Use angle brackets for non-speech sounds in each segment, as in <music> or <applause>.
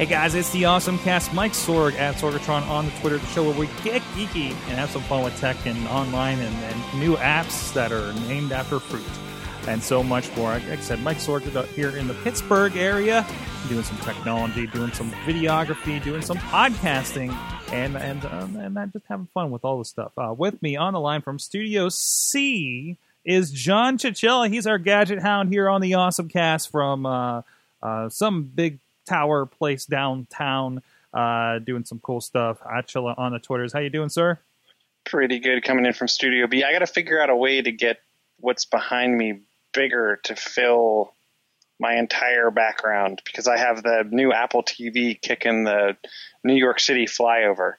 Hey guys, it's the Awesome Cast. Mike Sorg at Sorgatron on the Twitter, the show where we get geeky and have some fun with tech and online and, and new apps that are named after fruit and so much more. Like I said, Mike Sorg out here in the Pittsburgh area, doing some technology, doing some videography, doing some podcasting, and and um, and that just having fun with all the stuff. Uh, with me on the line from Studio C is John Chichilla. He's our gadget hound here on the Awesome Cast from uh, uh, some big tower place downtown, uh, doing some cool stuff. Achilla on the Twitters. How you doing, sir? pretty good coming in from Studio B. I got to figure out a way to get what's behind me bigger to fill my entire background because I have the new Apple TV kicking the New York City flyover.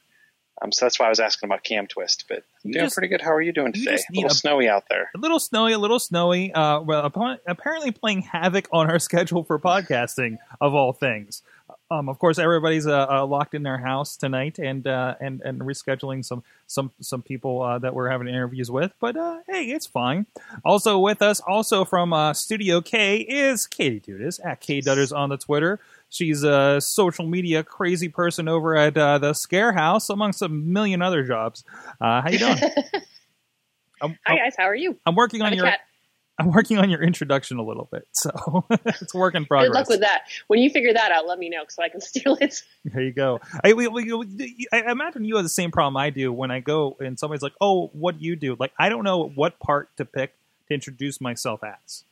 Um, so that's why I was asking about Cam Twist. But I'm doing just- pretty good. How are you doing today? just A little a- snowy out there. A little snowy, a little snowy. Uh, well, appa- apparently playing havoc on our <laughs> schedule for podcasting of all things. Um, of course, everybody's uh, uh, locked in their house tonight, and uh, and and rescheduling some some some people uh, that we're having interviews with. But uh, hey, it's fine. Also with us, also from uh, Studio K, is Katie Dudas at K Dutters on the Twitter. She's a social media crazy person over at uh, the Scare House, amongst a million other jobs. Uh, how you doing? <laughs> I'm, Hi guys, how are you? I'm working on I'm your cat. I'm working on your introduction a little bit, so <laughs> it's a work in progress. Good luck with that. When you figure that out, let me know so I can <laughs> steal it. There you go. I, we, we- I imagine you have the same problem I do when I go and somebody's like, "Oh, what do you do?" Like, I don't know what part to pick to introduce myself as.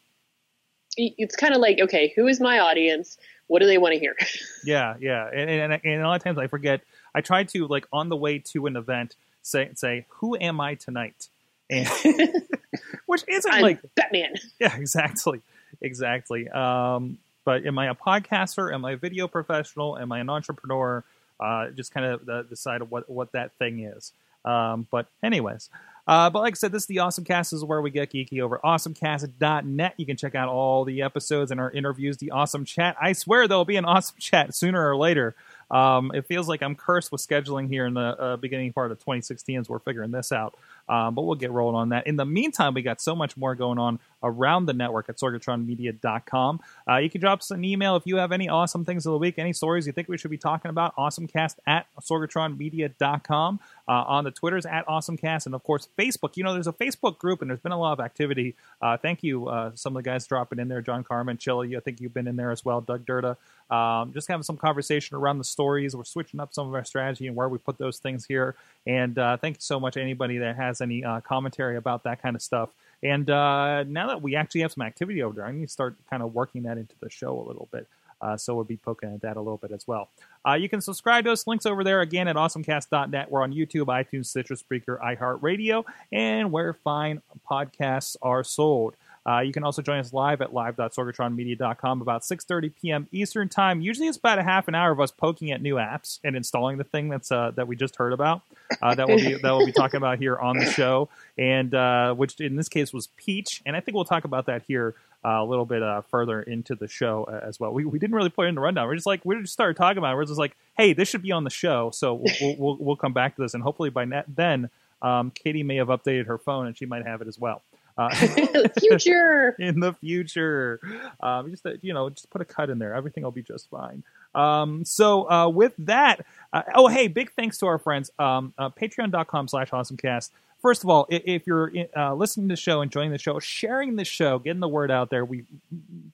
It's kind of like, okay, who is my audience? What do they want to hear? <laughs> Yeah, yeah, and, and, and a lot of times I forget. I try to like on the way to an event say say, "Who am I tonight?" And <laughs> which isn't I'm like Batman. <laughs> Yeah, exactly, exactly. Um, but am I a podcaster? Am I a video professional? Am I an entrepreneur? Uh, just kind of decide what what that thing is. Um, but anyways, uh, but like I said, this is the Awesome Cast. This is where we get geeky over awesomecast.net. You can check out all the episodes and our interviews, the awesome chat. I swear there'll be an awesome <laughs> chat sooner or later. Um, it feels like I'm cursed with scheduling here in the uh, beginning part of 2016 as we're figuring this out. Um, but we'll get rolling on that. In the meantime, we got so much more going on around the network at sorgatronmedia.com. Uh, you can drop us an email if you have any awesome things of the week, any stories you think we should be talking about. Awesomecast at sorgatronmedia.com. Uh, on the Twitters at awesomecast. And of course, Facebook. You know, there's a Facebook group and there's been a lot of activity. Uh, thank you, uh, some of the guys dropping in there. John Carmen, Chili, I think you've been in there as well. Doug Durda. Um, just having some conversation around the stories. We're switching up some of our strategy and where we put those things here. And uh, thank you so much, anybody that has any uh, commentary about that kind of stuff. And uh, now that we actually have some activity over there, I need to start kind of working that into the show a little bit. Uh, so we'll be poking at that a little bit as well. Uh, you can subscribe to us. Links over there again at awesomecast.net. We're on YouTube, iTunes, Stitcher, Spreaker, iHeartRadio, and where fine podcasts are sold. Uh, you can also join us live at live.sorgatronmedia.com about 6.30 p.m. Eastern Time. Usually it's about a half an hour of us poking at new apps and installing the thing that's uh, that we just heard about. Uh, that we'll be that we'll be talking about here on the show, and uh, which in this case was Peach, and I think we'll talk about that here uh, a little bit uh, further into the show as well. We, we didn't really put it in the rundown. We're just like we just started talking about it. We're just like, hey, this should be on the show, so we'll we'll, we'll, we'll come back to this, and hopefully by net, then um, Katie may have updated her phone and she might have it as well. Uh, <laughs> Future. <laughs> in the future. Um, just uh, you know, just put a cut in there. Everything will be just fine. Um, so uh, with that, uh, oh hey, big thanks to our friends. Um, uh, Patreon.com slash AwesomeCast. First of all, if you're uh, listening to the show, enjoying the show, sharing the show, getting the word out there, we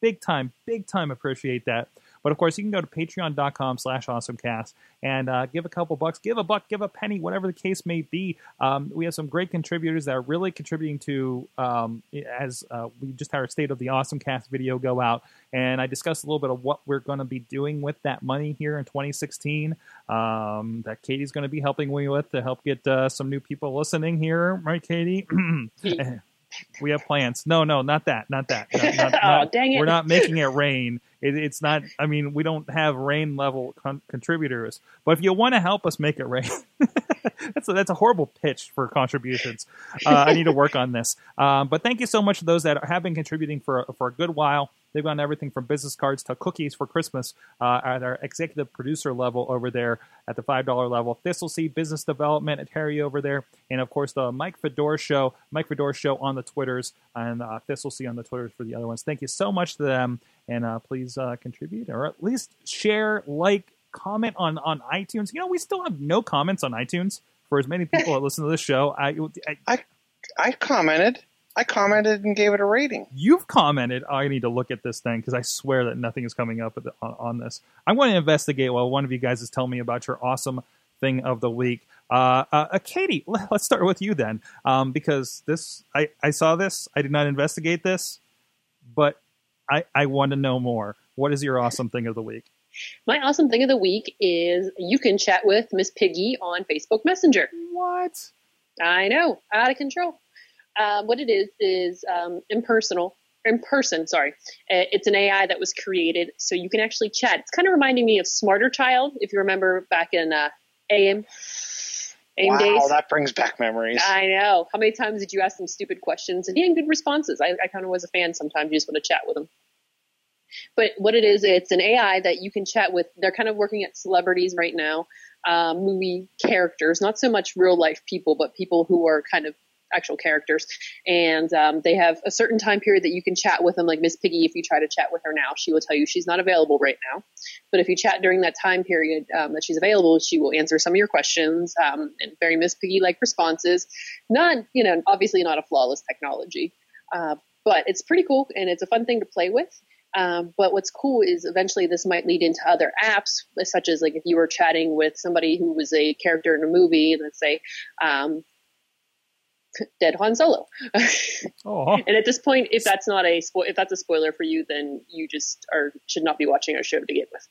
big time, big time appreciate that. But of course, you can go to patreon.com slash awesomecast and uh, give a couple bucks, give a buck, give a penny, whatever the case may be. Um, we have some great contributors that are really contributing to, um, as uh, we just had our State of the Awesome Cast video go out. And I discussed a little bit of what we're going to be doing with that money here in 2016 um, that Katie's going to be helping me with to help get uh, some new people listening here. Right, Katie? <laughs> we have plans. No, no, not that. Not that. Not, not- <laughs> Oh, not- dang it. We're not making it rain It, it's not. I mean, we don't have rain level con- contributors, but if you want to help us make it rain, <laughs> that's a, that's a horrible pitch for contributions. Uh, I need to work on this. Um, but thank you so much to those that have been contributing for for a good while. They've gone everything from business cards to cookies for Christmas uh, at our executive producer level over there at the five dollar level. Thistle Seed Business Development at Harry over there, and of course the Mike Fedor Show, Mike Fedor Show on the Twitters, and uh, Thistle on the Twitters for the other ones. Thank you so much to them, and uh, please uh, contribute or at least share, like, comment on on iTunes. You know, we still have no comments on iTunes for as many <laughs> people that listen to this show. I, I I commented. I commented and gave it a rating. You've commented. Oh, I need to look at this thing because I swear that nothing is coming up the, on, on, this. I'm going to investigate while one of you guys is telling me about your awesome thing of the week. Uh, uh, uh, Katie, <laughs> let's start with you then, um, because this I, I saw this. I did not investigate this, but I, I want to know more. What is your awesome thing of the week? My awesome thing of the week is you can chat with Miss Piggy on Facebook Messenger. What? I know, out of control. Um, what it is is um, impersonal, in person. Sorry, Uh, it's an AI that was created so you can actually chat. It's kind of reminding me of Smarter Child, if you remember back in uh, AM. AIM wow, days. that brings back memories. I know. How many times did you ask them stupid questions and getting good responses? I, I kind of was a fan. Sometimes you just want to chat with them. But what it is, it's an AI that you can chat with. They're kind of working at celebrities right now, um, movie characters, not so much real life people, but people who are kind of actual characters. And um, they have a certain time period that you can chat with them. Like Miss Piggy, if you try to chat with her now, she will tell you she's not available right now. But if you chat during that time period um, that she's available, she will answer some of your questions um, and very Miss Piggy like responses. Not, you know, obviously not a flawless technology, uh, but it's pretty cool and it's a fun thing to play with. Um, but what's cool is eventually this might lead into other apps, such as like if you were chatting with somebody who was a character in a movie, let's say, um, dead Han Solo. Oh, <laughs> and at this point, if that's not a spo- if that's a spoiler for you, then you just are should not be watching our show to begin with.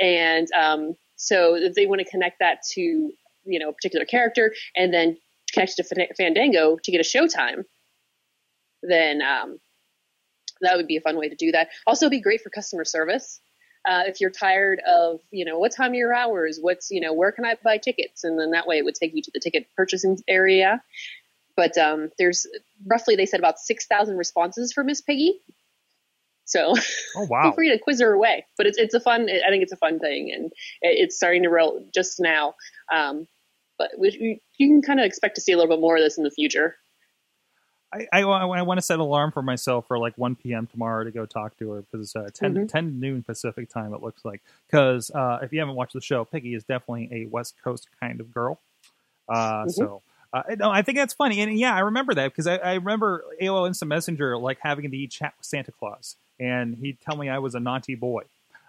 And um, so if they want to connect that to you know a particular character and then connect it to Fandango to get a showtime, then um, that would be a fun way to do that. Also, be great for customer service. Uh, if you're tired of, you know, what time are your hours? What's, you know, where can I buy tickets? And then that way it would take you to the ticket purchasing area. But um, there's roughly, they said about 6,000 responses for Miss Piggy. So <laughs> oh feel free to quiz her away. But it's, it's a fun, I think it's a fun thing. And it's starting to roll just now. Um, but we, you can kind of expect to see a little bit more of this in the future. I, I, I want to set an alarm for myself for like 1 p.m. tomorrow to go talk to her because it's uh, 10, Mhm. 10 noon Pacific time, it looks like. Because uh, if you haven't watched the show, Piggy is definitely a West Coast kind of girl. Uh, Mhm. So. Uh, no, I think that's funny, and yeah, I remember that because I, I remember AOL Instant Messenger like having to chat with Santa Claus, and he'd tell me I was a naughty boy,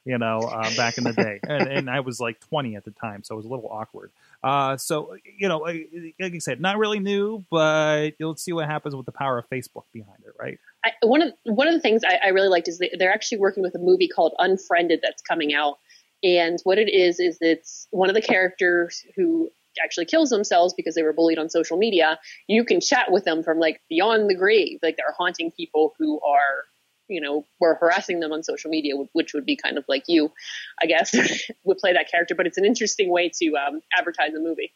you know, uh, back in the day, <laughs> and, and I was like 20 at the time, so it was a little awkward. Uh, so you know, like, like I said, not really new, but you'll see what happens with the power of Facebook behind it, right? I, one of one of the things I, I really liked is they, they're actually working with a movie called Unfriended that's coming out, and what it is is it's one of the characters who actually kills themselves because they were bullied on social media. You can chat with them from like beyond the grave, like they're haunting people who are you know were harassing them on social media, which would be kind of like you, I guess, <laughs> would play that character. But it's an interesting way to um, advertise a movie.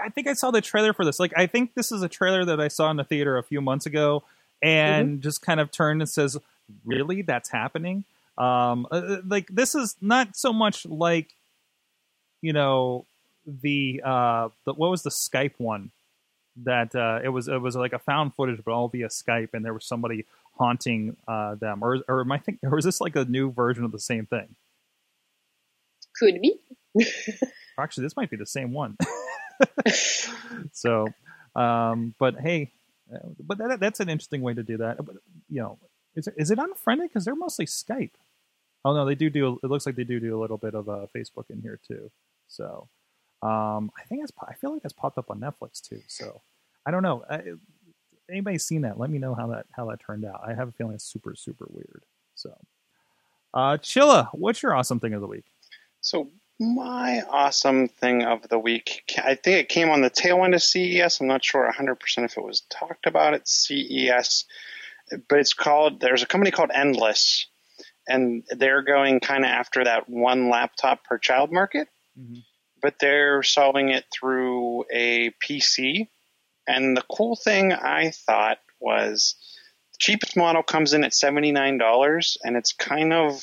I think I saw the trailer for this. Like, I think this is a trailer that I saw in the theater a few months ago, and just kind of turned and says, "Really, that's happening?" Um, uh, like this is not so much like, you know, the uh, the what was the Skype one that uh, it was it was like a found footage, but all via Skype, and there was somebody haunting uh, them, or or am I think, or is this like a new version of the same thing? Could be. <laughs> Actually, this might be the same one. <laughs> so, um, but hey, uh, but that, that's an interesting way to do that. But you know, is it, is it unfriended because they're mostly Skype? Oh no, they do do. It looks like they do do a little bit of uh, Facebook in here too. So, um, I think that's. I feel like that's popped up on Netflix too. So, I don't know. I, anybody seen that? Let me know how that how that turned out. I have a feeling it's super super weird. So, uh, Chilla, what's your awesome thing of the week? So my awesome thing of the week, I think it came on the tail end of CES. I'm not sure 100% if it was talked about at CES, but it's called. There's a company called Endless, and they're going kind of after that one laptop per child market, Mhm. But they're solving it through a PC. And the cool thing I thought was the cheapest model comes in at seventy nine dollars, and it's kind of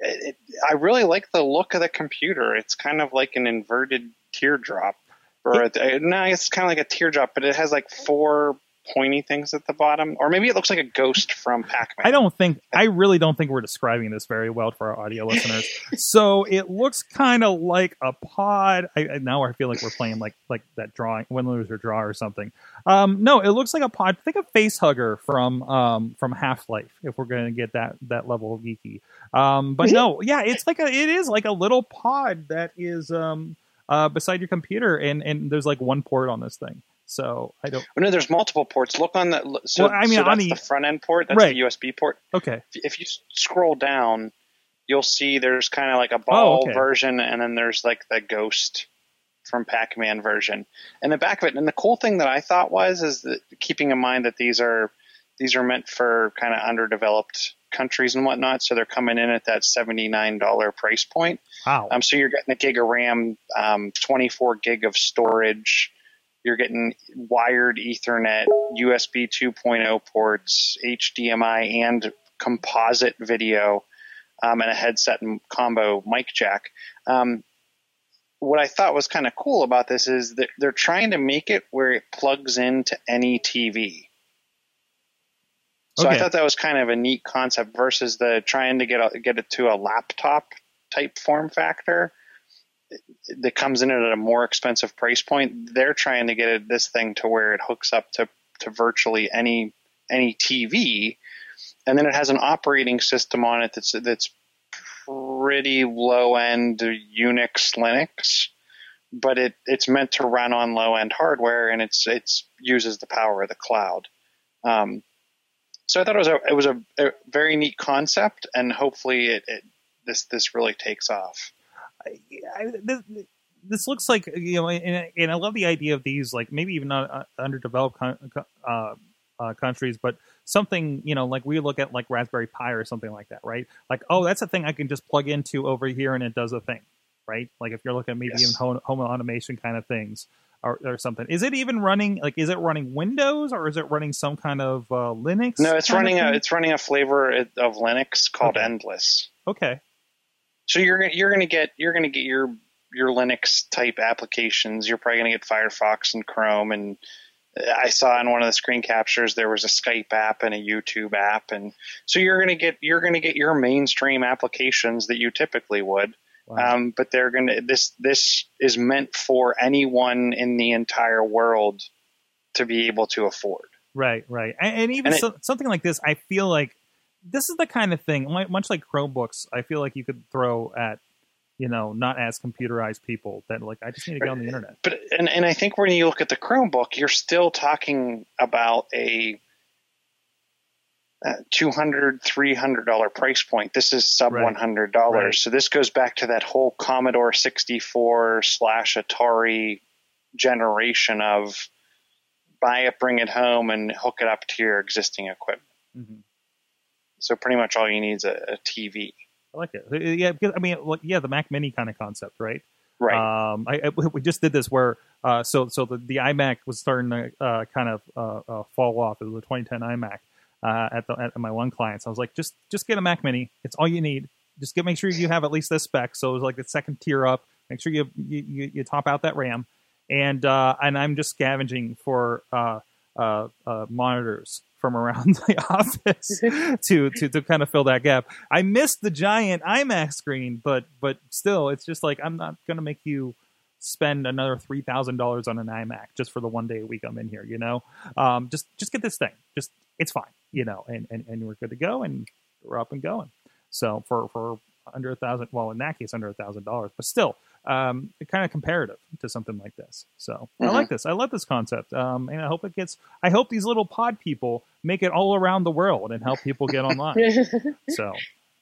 it, I really like the look of the computer. It's kind of like an inverted teardrop, or a, no, it's kind of like a teardrop, but it has like four pointy things at the bottom, or maybe it looks like a ghost from Pac-Man. I don't think I really don't think we're describing this very well for our audio listeners. <laughs> so it looks kind of like a pod. I, now I feel like we're playing like like that drawing win lose or draw or something. Um, no, it looks like a pod. Think of face hugger from um, from Half Life. If we're going to get that that level of geeky, um, but no, yeah, it's like a it is like a little pod that is um, uh, beside your computer, and and there's like one port on this thing. So I don't. Oh, no, there's multiple ports. Look on the so, Well, I mean, so on that's the- the front end port. That's Right. the USB port. Okay, If- If you scroll down, you'll see there's kind of like a ball okay. version, and then there's like the ghost from Pac-Man version. And the back of it. And the cool thing that I thought was is that keeping in mind that these are these are meant for kind of underdeveloped countries and whatnot, so they're coming in at that seventy nine dollar price point. wow. Um, so you're getting a gig of RAM, um, 24 gig of storage. You're getting wired Ethernet, USB 2.0 ports, HDMI, and composite video, um, and a headset and combo mic jack. Um, what I thought was kind of cool about this is that they're trying to make it where it plugs into any TV. So I thought that was kind of a neat concept versus the trying to get a, get it to a laptop type form factor that comes in at a more expensive price point. They're trying to get it, this thing to where it hooks up to, to virtually any any TV, and then it has an operating system on it that's that's pretty low end Unix Linux, but it it's meant to run on low end hardware and it's it's uses the power of the cloud. Um, so I thought it was a it was a, a very neat concept, and hopefully it, it this this really takes off. I, this, this looks like you know, and, and I love the idea of these, like maybe even not uh, underdeveloped con- uh, uh, countries, but something you know, like we look at like Raspberry Pi or something like that, right? Like, oh, that's a thing I can just plug into over here and it does a thing, right? Like if you're looking at maybe Yes. even home, home automation kind of things. Or, or something. Is it even running? Like, is it running Windows or is it running some kind of uh, Linux? No, it's running a it's running a flavor of Linux called Okay. Endless. okay. So you're gonna- you're going to get you're going to get your your Linux type applications. You're probably going to get Firefox and Chrome and I saw in one of the screen captures there was a Skype app and a YouTube app and so you're going to get you're going to get your mainstream applications that you typically would. Wow. Um, but they're going to this this is meant for anyone in the entire world to be able to afford. Right, right, and, and even And it- so, something like this, I feel like this is the kind of thing, much like Chromebooks. I feel like you could throw at, you know, not as computerized people that like I just need to get on the internet. But and and I think when you look at the Chromebook, you're still talking about a uh, 200 300 dollar price point this is sub Right. 100 dollars Right. so this goes back to that whole commodore 64 slash atari generation of buy it bring it home and hook it up to your existing equipment hmm so pretty much all you need is a, a tv I like it. Uh, Yeah, because, I mean, like, yeah, the Mac Mini kind of concept, right? right Um, I, I- we just did this where uh, so so the, the iMac was starting to uh, kind of uh, uh, fall off. It was a 2010 iMac uh, at the at my one client. So I was like, just just get a Mac Mini. It's all you need. Just get make sure you have at least this spec. So it was like the second tier up. Make sure you you, you, you top out that RAM. And uh, and I'm just scavenging for uh, uh, uh, monitors from around <laughs> the office <laughs> to, to to kind of fill that gap. I missed the giant iMac screen, but but still, it's just like I'm not gonna make you spend another three thousand dollars on an iMac just for the one day a week I'm in here. You know, um, just just get this thing. Just it's fine. You know, and and, and we're good to go, and we're up and going. So for for under a thousand, well, in that case, under a thousand dollars, but still, um, kind of comparative to something like this. So I Mhm. like this. I love this concept, um, and I hope it gets. I hope these little pod people make it all around the world and help people get online. <laughs> So,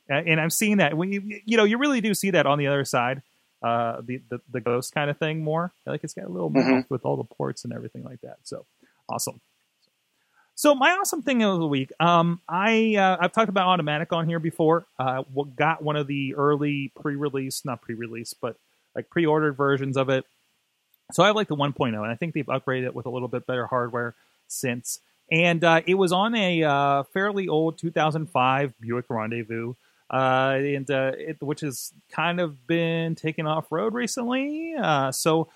and I'm seeing that when you you know you really do see that on the other side, uh, the the, the ghost kind of thing more. Like it's got a little Mhm. mouth with all the ports and everything like that. So awesome. So my awesome thing of the week, um, I uh, I've talked about Automatic on here before. Uh, got one of the early pre-release, not pre-release, but like pre-ordered versions of it. So I have like the 1.0, and I think they've upgraded it with a little bit better hardware since. And uh, it was on a uh, fairly old 2005 Buick Rendezvous, uh, and uh, it, which has kind of been taken off road recently. Uh, so,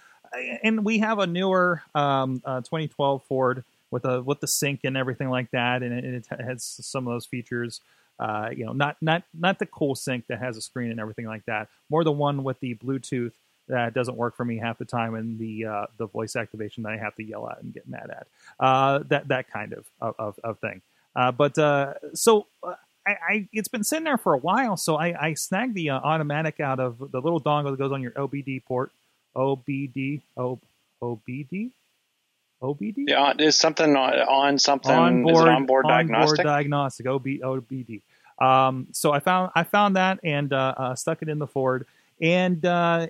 and we have a newer um, uh, 2012 Ford with a with the sync and everything like that, and it, it has some of those features. Uh, you know, not not not the cool sync that has a screen and everything like that. More the one with the Bluetooth that doesn't work for me half the time, and the uh, the voice activation that I have to yell at and get mad at. Uh, that that kind of of, of thing. Uh, but uh, so uh, I, I, it's been sitting there for a while, so I, I snagged the uh, automatic out of the little dongle that goes on your OBD port. OBD O OBD OBD. Yeah, is something on, on something? onboard, is it onboard diagnostic? diagnostic OB, OBD. Um, so I found I found that and uh, uh, stuck it in the Ford and uh,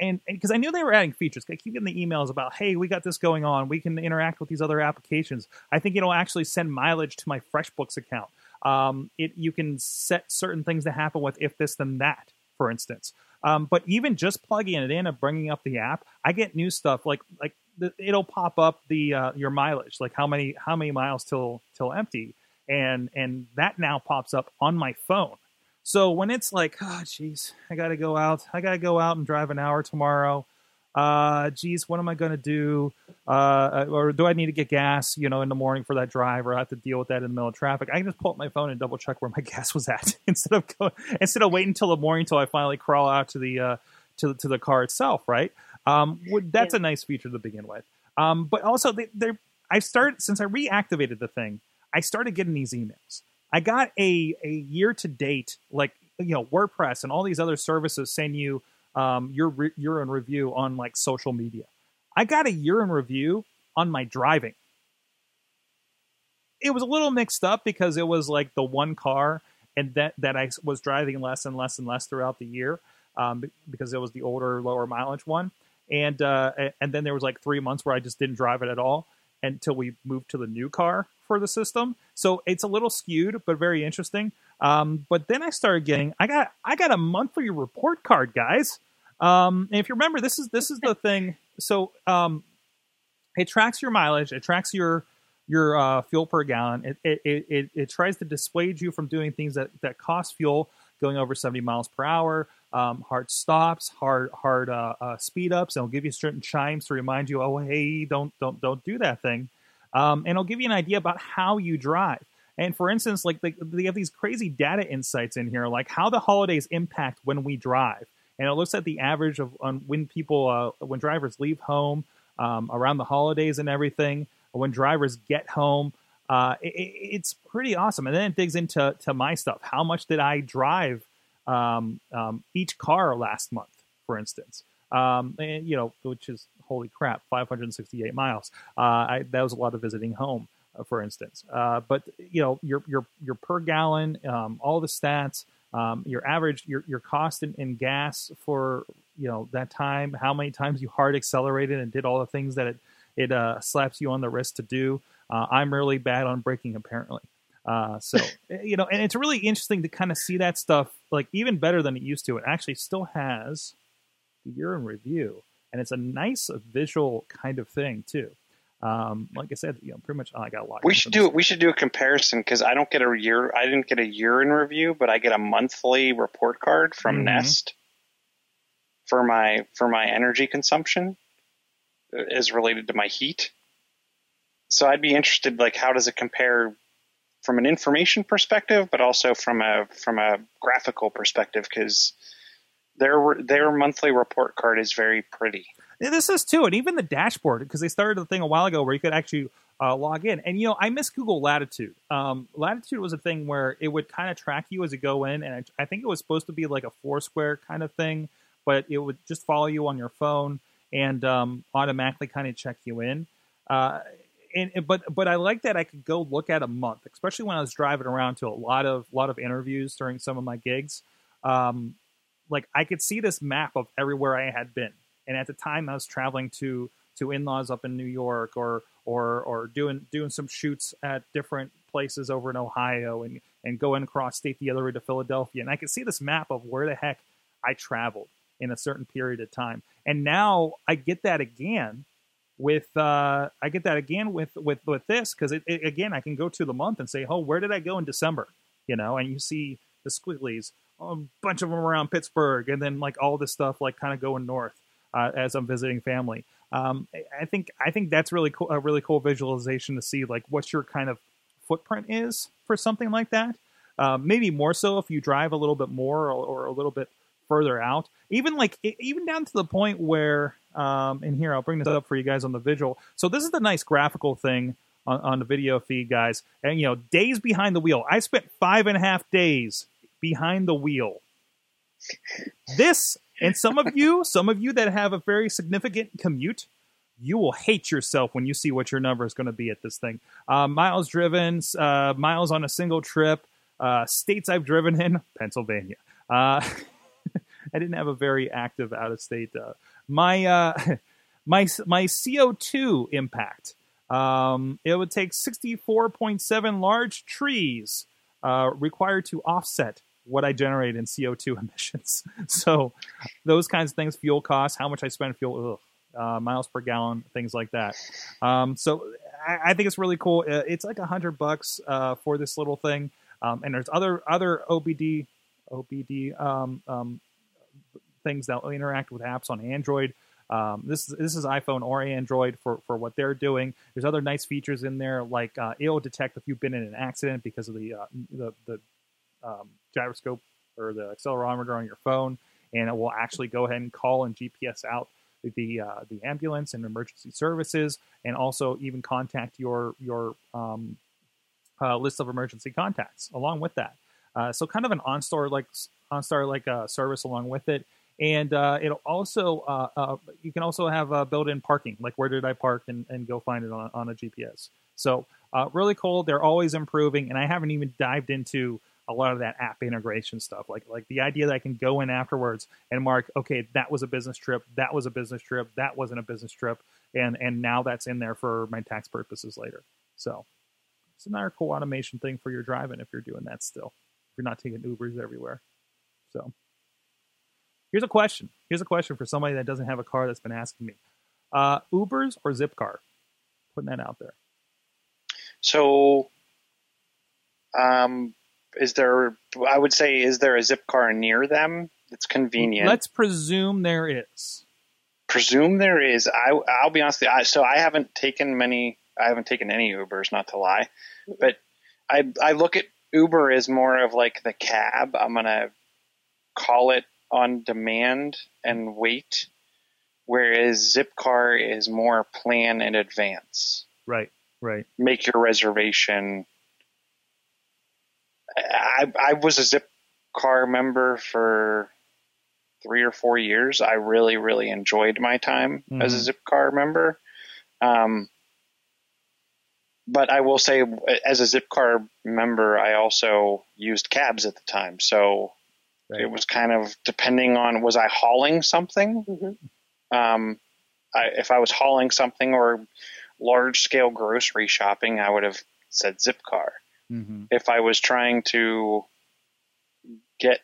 and because I knew they were adding features. I keep getting the emails about, hey, we got this going on. We can interact with these other applications. I think it'll actually send mileage to my FreshBooks account. Um, it you can set certain things to happen with if this then that, for instance. Um, but even just plugging it in and bringing up the app, I get new stuff like like the, it'll pop up the uh, your mileage, like how many how many miles till till empty, and and that now pops up on my phone. So when it's like, oh, geez, I got to go out, I got to go out and drive an hour tomorrow. Uh, geez, what am I going to do? Uh, or do I need to get gas, you know, in the morning for that drive, or I have to deal with that in the middle of traffic? I can just pull up my phone and double check where my <laughs> gas was at <laughs> instead of going, instead of waiting until the morning until I finally crawl out to the uh, to to the car itself, right? Um, would- that's Yeah. a nice feature to begin with. Um, but also, they, they're I started since I reactivated the thing, I started getting these emails. I got a a year to date, like you know, WordPress and all these other services send you um, your year in review on like social media. I got a year in review on my driving. It was a little mixed up because it was like the one car, and that that I was driving less and less and less throughout the year um, because it was the older, lower mileage one. And uh, and then there was like three months where I just didn't drive it at all until we moved to the new car for the system. So it's a little skewed, but very interesting. Um, but then I started getting I got I got a monthly report card, guys. Um, and if you remember, this is this is the <laughs> thing. So um, it tracks your mileage, it tracks your your uh, fuel per gallon. It it, it it it tries to dissuade you from doing things that that cost fuel, going over seventy miles per hour. Um, hard stops, hard hard uh, uh, speed ups, and it'll give you certain chimes to remind you, oh hey, don't don't don't do that thing. Um, and it'll give you an idea about how you drive. And for instance, like they, they have these crazy data insights in here, like how the holidays impact when we drive. And it looks at the average of on when people, uh, when drivers leave home um, around the holidays and everything, when drivers get home. Uh, it- it's pretty awesome. And then it digs into to my stuff. How much did I drive um, um, each car last month, for instance? Um, and, you know, which is holy crap, 568 miles. Uh, I, that was a lot of visiting home, uh, for instance. Uh, but you know, your your your per gallon, um, all the stats, um, your average, your your cost in, in gas for you know that time, how many times you hard accelerated and did all the things that it it uh, slaps you on the wrist to do. Uh, I'm really bad on braking, apparently. Uh, so <laughs> you know, and it's really interesting to kind of see that stuff like even better than it used to. It actually still has the year in review, and it's a nice uh, visual kind of thing too. Um, like I said, you know, pretty much oh, I got a lot. We should do we should do a comparison because I don't get a year. I didn't get a year in review, but I get a monthly report card from Mhm. Nest for my for my energy consumption uh, is related to my heat. So I'd be interested, like, how does it compare from an information perspective, but also from a from a graphical perspective? Because their their monthly report card is very pretty. Yeah, this is too, and even the dashboard because they started the thing a while ago where you could actually uh, log in. And you know, I miss Google Latitude. Um, Latitude was a thing where it would kind of track you as you go in, and I, I think it was supposed to be like a Foursquare kind of thing, but it would just follow you on your phone and um, automatically kind of check you in. Uh, and but but I like that I could go look at a month, especially when I was driving around to a lot of lot of interviews during some of my gigs. Um, like I could see this map of everywhere I had been, and at the time I was traveling to to in-laws up in New York or or or doing doing some shoots at different places over in Ohio and and going across state the other way to Philadelphia. And I could see this map of where the heck I traveled in a certain period of time. And now I get that again with uh, I get that again with with with this because it, it, again I can go to the month and say, oh, where did I go in December? You know, and you see the squigglies, a bunch of them around Pittsburgh, and then like all this stuff like kind of going north uh, as I'm visiting family. Um, I think I think that's really cool, a really cool visualization to see like what your kind of footprint is for something like that. Uh, maybe more so if you drive a little bit more or, or, a little bit further out. Even like even down to the point where, um, and here I'll bring this up for you guys on the visual. So this is the nice graphical thing on, on the video feed, guys. And you know, days behind the wheel. I spent five and a half days behind the wheel. This and some of you, <laughs> some of you that have a very significant commute, you will hate yourself when you see what your number is going to be at this thing. Uh, miles driven, uh, miles on a single trip, uh, states I've driven in, <laughs> Pennsylvania. Uh, <laughs> I didn't have a very active out of state. Uh, my uh, my my CO two impact. Um, it would take sixty four point seven large trees required to offset what I generate in CO2 <laughs> emissions. so those kinds of things, fuel costs, how much I spend fuel, uh, miles per gallon, things like that. Um, so I, I, think it's really cool. Uh, it's like a hundred bucks uh, for this little thing, um, and there's other other OBD OBD um, um, things that interact with apps on Android. Um, this is this is iPhone or Android for, for what they're doing. There's other nice features in there, like uh, it'll detect if you've been in an accident because of the uh, the, the um, gyroscope or the accelerometer on your phone, and it will actually go ahead and call and GPS out the uh, the ambulance and emergency services, and also even contact your your um, uh, list of emergency contacts along with that. Uh, so kind of an OnStar like OnStar like uh, service along with it, and uh, it'll also uh, you can also have built-in parking, like where did I park, and, and go find it on, on a GPS. So really cool. They're always improving, and I haven't even dived into a lot of that app integration stuff. Like like the idea that I can go in afterwards and mark, okay, that was a business trip, that was a business trip, that wasn't a business trip, and and now that's in there for my tax purposes later. So it's another cool automation thing for your driving if you're doing that still. If you're not taking Ubers everywhere. So here's a question. Here's a question for somebody that doesn't have a car that's been asking me. Uh, Ubers or Zipcar? Putting that out there. So um, is there? I would say, is there a Zipcar near them? It's convenient. Let's presume there is. Presume there is. I I'll be honest. I, so I haven't taken many. I haven't taken any Ubers, not to lie, but I I look at Uber as more of like the cab. I'm gonna call it on demand and wait, whereas Zipcar is more plan in advance. Right. Right. Make your reservation I, I was a Zipcar member for three or four years. I really, really enjoyed my time mm-hmm. as a Zipcar member. Um, but I will say, as a Zipcar member, I also used cabs at the time. So right. it was kind of depending on was I hauling something? Mm-hmm. Um, I, if I was hauling something or large scale grocery shopping, I would have said Zipcar. Mm-hmm. If I was trying to get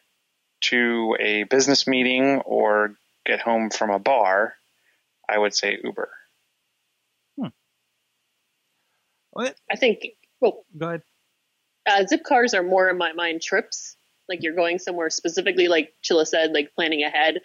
to a business meeting or get home from a bar, I would say Uber. Hmm. I think. Well, go ahead. Uh, zip cars are more in my mind trips. Like you're going somewhere specifically, like Chilla said, like planning ahead.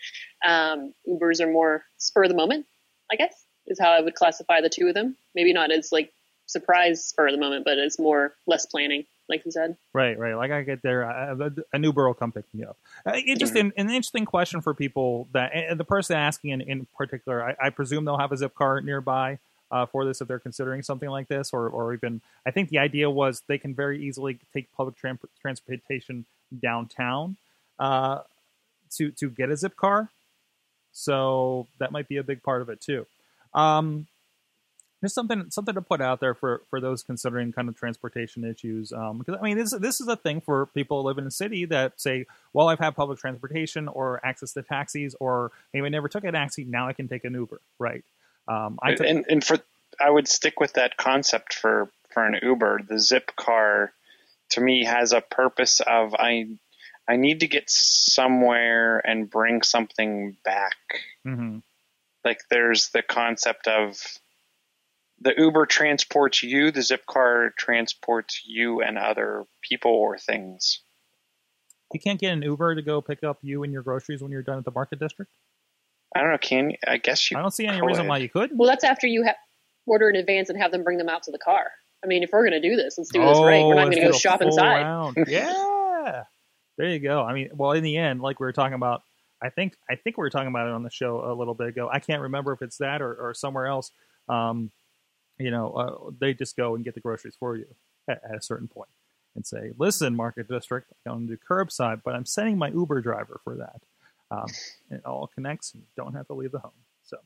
Um, Ubers are more spur of the moment, I guess, is how I would classify the two of them. Maybe not as like surprise for the moment, but it's more less planning, like you said. Right, right. Like I get there, uh, new Uber will come pick me up. Uh, it's just an, an, interesting question for people that the person asking in, in particular. I, I, presume they'll have a Zipcar nearby. Uh, for this, if they're considering something like this, or, or even, I think the idea was they can very easily take public tra- transportation downtown uh, to to get a Zipcar. So that might be a big part of it too. Um, just something something to put out there for for those considering kind of transportation issues. Um, because I mean, this this is a thing for people living in a city that say, well, I've had public transportation or access to taxis, or maybe I never took a taxi, now I can take an Uber, right? Um, I took, and and for I would stick with that concept for for an Uber. The Zip car to me has a purpose of I I need to get somewhere and bring something back. mhm. Like there's the concept of the Uber transports you, the Zip car transports you and other people or things. you can't get an Uber to go pick up you and your groceries when you're done at the market district. I don't know. Can you- I guess you? I don't see any could. reason why you couldn't. Well, that's after you ha- order in advance and have them bring them out to the car. I mean, if we're going to do this, let's do this right. We're not going to go let's do a shop inside. round. <laughs> Yeah, there you go. I mean, well, in the end, like we were talking about, I think I think we were talking about it on the show a little bit ago. I can't remember if it's that or, or somewhere else. Um, you know, uh, they just go and get the groceries for you at, at a certain point and say, "Listen, Market District, going to do curbside, but I'm sending my Uber driver for that." Um, it all connects, and you don't have to leave the home. So.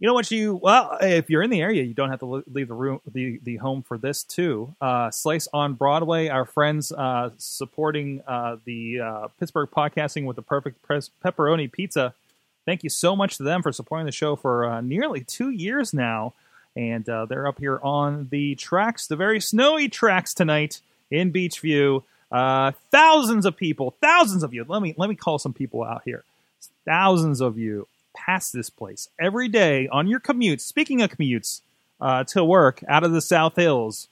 You know what you well, if you're in the area, you don't have to leave the room, the the home for this too. Uh, Slice on Broadway, our friends uh, supporting uh, the uh, Pittsburgh podcasting with the perfect pepperoni pizza. Thank you so much to them for supporting the show for uh, nearly two years now, and uh, they're up here on the tracks, the very snowy tracks tonight in Beechview. Uh, thousands of people, thousands of you. Let me let me call some people out here. Thousands of you pass this place every day on your commutes. Speaking of commutes uh, to work out of the South Hills,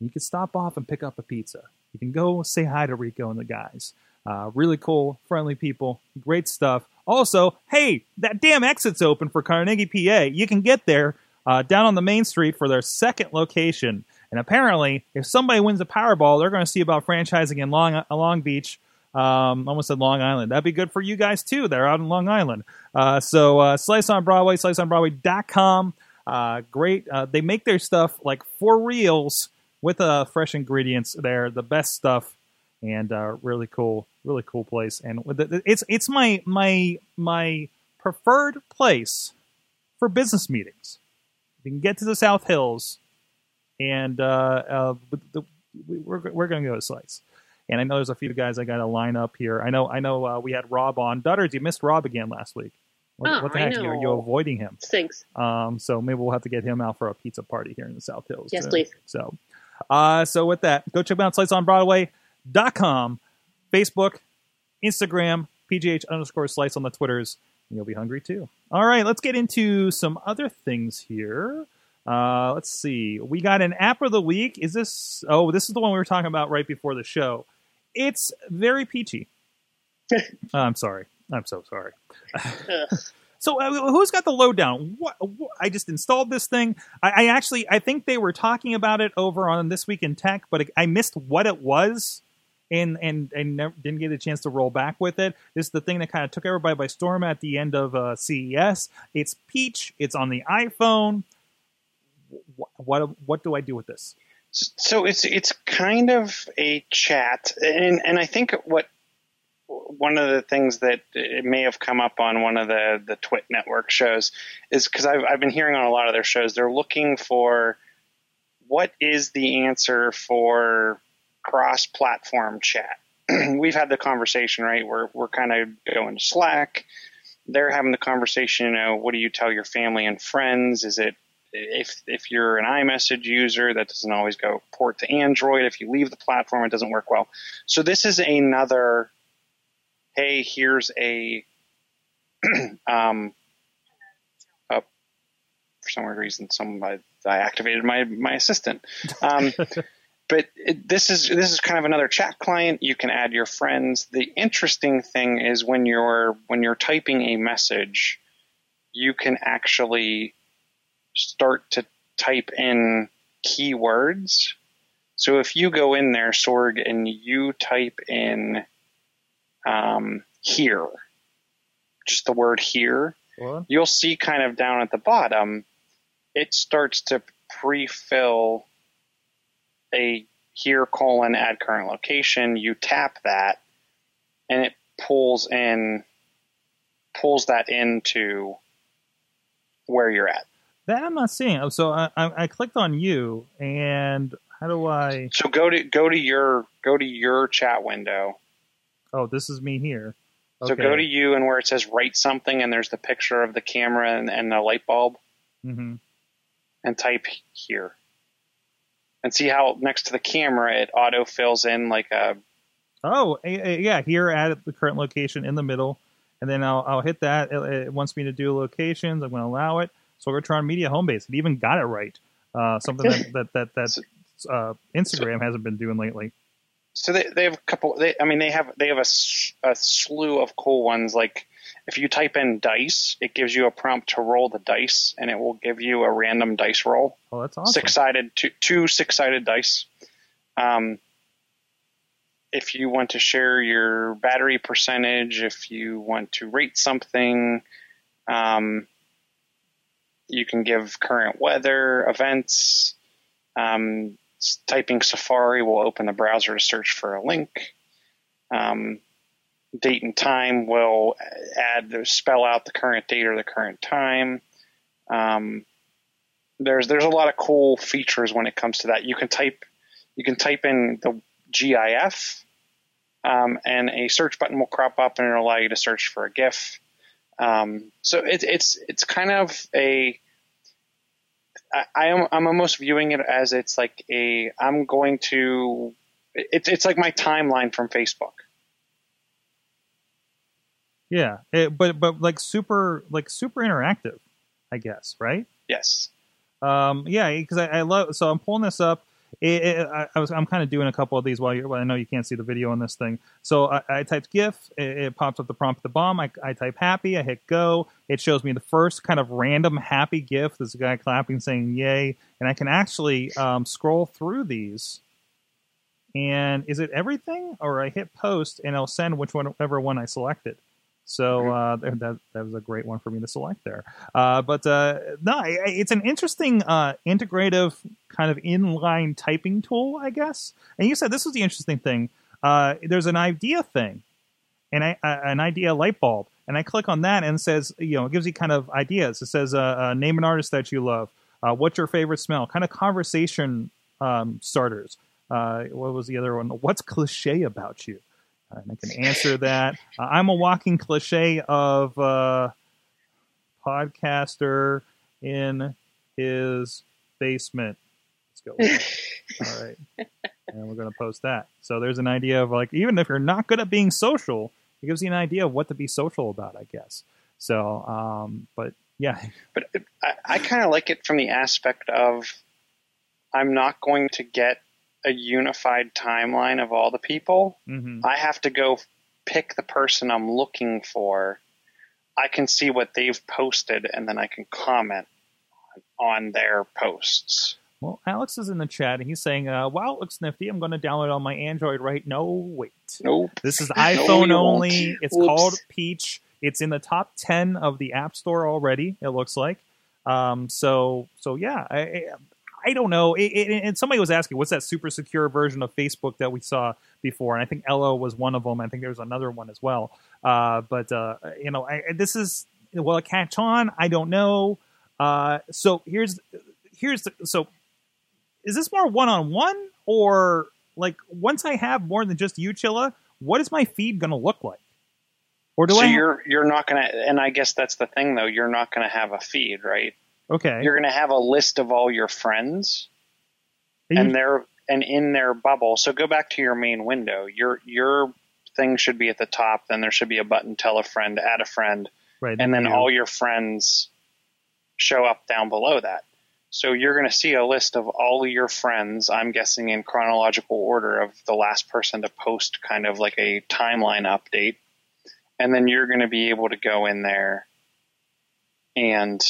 you can stop off and pick up a pizza. You can go say hi to Rico and the guys. Uh, really cool, friendly people, great stuff. Also, hey, that damn exit's open for Carnegie, PA. You can get there uh, down on the main street for their second location. And apparently, if somebody wins the Powerball, they're going to see about franchising in Long Long Beach. Um, almost said Long Island. That'd be good for you guys too. They're out in Long Island. Uh, so uh, Slice on Broadway, sliceonbroadway.com. Uh, great. Uh, they make their stuff like for reals with uh, fresh ingredients. There, the best stuff, and uh, really cool, really cool place. And it's it's my my my preferred place for business meetings. You can get to the South Hills, and uh, uh, the, we- we're we're going to go to Slice. And I know there's a few guys I got to line up here. I know I know uh, we had Rob on. Dutters, you missed Rob again last week. What, Oh, what the I heck? You're, you're avoiding him. Stinks. Um, so maybe we'll have to get him out for a pizza party here in the South Hills. Yes, too. please. So, uh, so with that, go check out sliceonbroadway.com, Facebook, Instagram, PGH underscore slice on the Twitters, you'll be hungry too. All right, let's get into some other things here. Uh, let's see. We got an app of the week. Is this? Oh, this is the one we were talking about right before the show. It's very peachy. <laughs> I'm sorry. I'm so sorry. <laughs> <laughs> So uh, who's got the lowdown? What, what, I just installed this thing. I, I actually I think they were talking about it over on this week in tech, but I missed what it was, and and and never, didn't get a chance to roll back with it. This is the thing that kind of took everybody by storm at the end of uh, CES. It's Peach. It's on the iPhone. What, what what do I do with this? So it's it's kind of a chat, and and I think what one of the things that it may have come up on one of the the Twit network shows is because I've I've been hearing on a lot of their shows they're looking for what is the answer for cross platform chat. <clears throat> We've had the conversation right. We're we're kind of going to Slack. They're having the conversation. You know, what do you tell your family and friends? Is it if if you're an iMessage user, that doesn't always go port to Android. If you leave the platform, it doesn't work well. So this is another. Hey, here's a. <clears throat> um, uh, for some reason, some I, I activated my my assistant. Um, <laughs> but it, this is this is kind of another chat client. You can add your friends. The interesting thing is when you're when you're typing a message, you can actually start to type in keywords. So if you go in there, Sorg, and you type in um, here, just the word here, What? you'll see kind of down at the bottom, it starts to pre-fill a here colon add current location. You tap that, and it pulls in pulls that into where you're at. That I'm not seeing. Oh, So I, I, I clicked on you, and how do I? So go to go to your go to your chat window. Oh, this is me here. So go to you and where it says write something and there's the picture of the camera and, and the light bulb hmm and type here. And see how next to the camera it auto fills in like a Oh, eh, eh, yeah, here at the current location in the middle, and then I'll, I'll hit that. It, it wants me to do locations. I'm going to allow it. Sorgatron Media home base. It even got it right. Uh, something that <laughs> that that, that uh, Instagram hasn't been doing lately. so they, they have a couple they, I mean they have they have a, a slew of cool ones like if you type in dice it gives you a prompt to roll the dice and it will give you a random dice roll Oh, that's awesome. six sided two, two six sided dice. Um, if you want to share your battery percentage, if you want to rate something, um, you can give current weather, events. Um, typing Safari will open the browser to search for a link. Um, date and time will add spell out the current date or the current time. Um, there's there's a lot of cool features when it comes to that. You can type you can type in the GIF, um, and a search button will crop up and it'll allow you to search for a GIF. Um, so it's it's it's kind of a I, I am I'm almost viewing it as it's like a I'm going to it's it's like my timeline from Facebook. Yeah, it, but but like super like super interactive, I guess, right? Yes. Um, yeah, because I, I love. So I'm pulling this up. It, it, I, I was I'm kind of doing a couple of these while you. Well, I know you can't see the video on this thing. So I, I typed GIF. It, it pops up the prompt at the bomb. I, I type happy. I hit go. It shows me the first kind of random happy GIF. There's a guy clapping saying yay, and I can actually um, scroll through these. And is it everything, or I hit post and i'll send which one, whichever one I selected. So uh, that that was a great one for me to select there. Uh, but uh, no, it's an interesting uh, integrative kind of inline typing tool, I guess. And you said this was the interesting thing. Uh, there's an idea thing, and I, uh, an idea light bulb, and I click on that and it says, you know, it gives you kind of ideas. It says, name an artist that you love. Uh, what's your favorite smell? Kind of conversation um, starters. Uh, what was the other one? What's cliche about you? Uh, and I can answer <laughs> that. Uh, I'm a walking cliche of uh, podcaster in his basement. Let's go. <laughs> All right. And we're going to post that. So there's an idea of like, even if you're not good at being social, it gives you an idea of what to be social about, I guess. So, um, but yeah, But I, I kind of like it from the aspect of I'm not going to get a unified timeline of all the people. hmm I have to go pick the person I'm looking for. I can see what they've posted and then I can comment on their posts. Well, Alex is in the chat and he's saying, uh, "Wow, it looks nifty. I'm going to download it on my Android right." No, wait. Nope. This is <laughs> iPhone you only. It's Whoops. called Peach. It's in the top ten of the App Store already. It looks like. Um, so so yeah, I, I, don't know. It, it, and somebody was asking, what's that super secure version of Facebook that we saw before? And I think Ello was one of them. I think there was another one as well. Uh, but uh, you know, I, this is will it catch on? I don't know. Uh, so here's here's the, so is this more one on one or like once I have more than just you, Chilla, what is my feed going to look like? Or do so I? you're you're not gonna, and I guess that's the thing though. You're not gonna have a feed, right? Okay. You're gonna have a list of all your friends, you- and they're and in their bubble. So go back to your main window. Your your thing should be at the top. Then there should be a button: tell a friend, add a friend, right, and then you- all your friends show up down below that. So you're going to see a list of all your friends, I'm guessing in chronological order of the last person to post kind of like a timeline update. And then you're going to be able to go in there and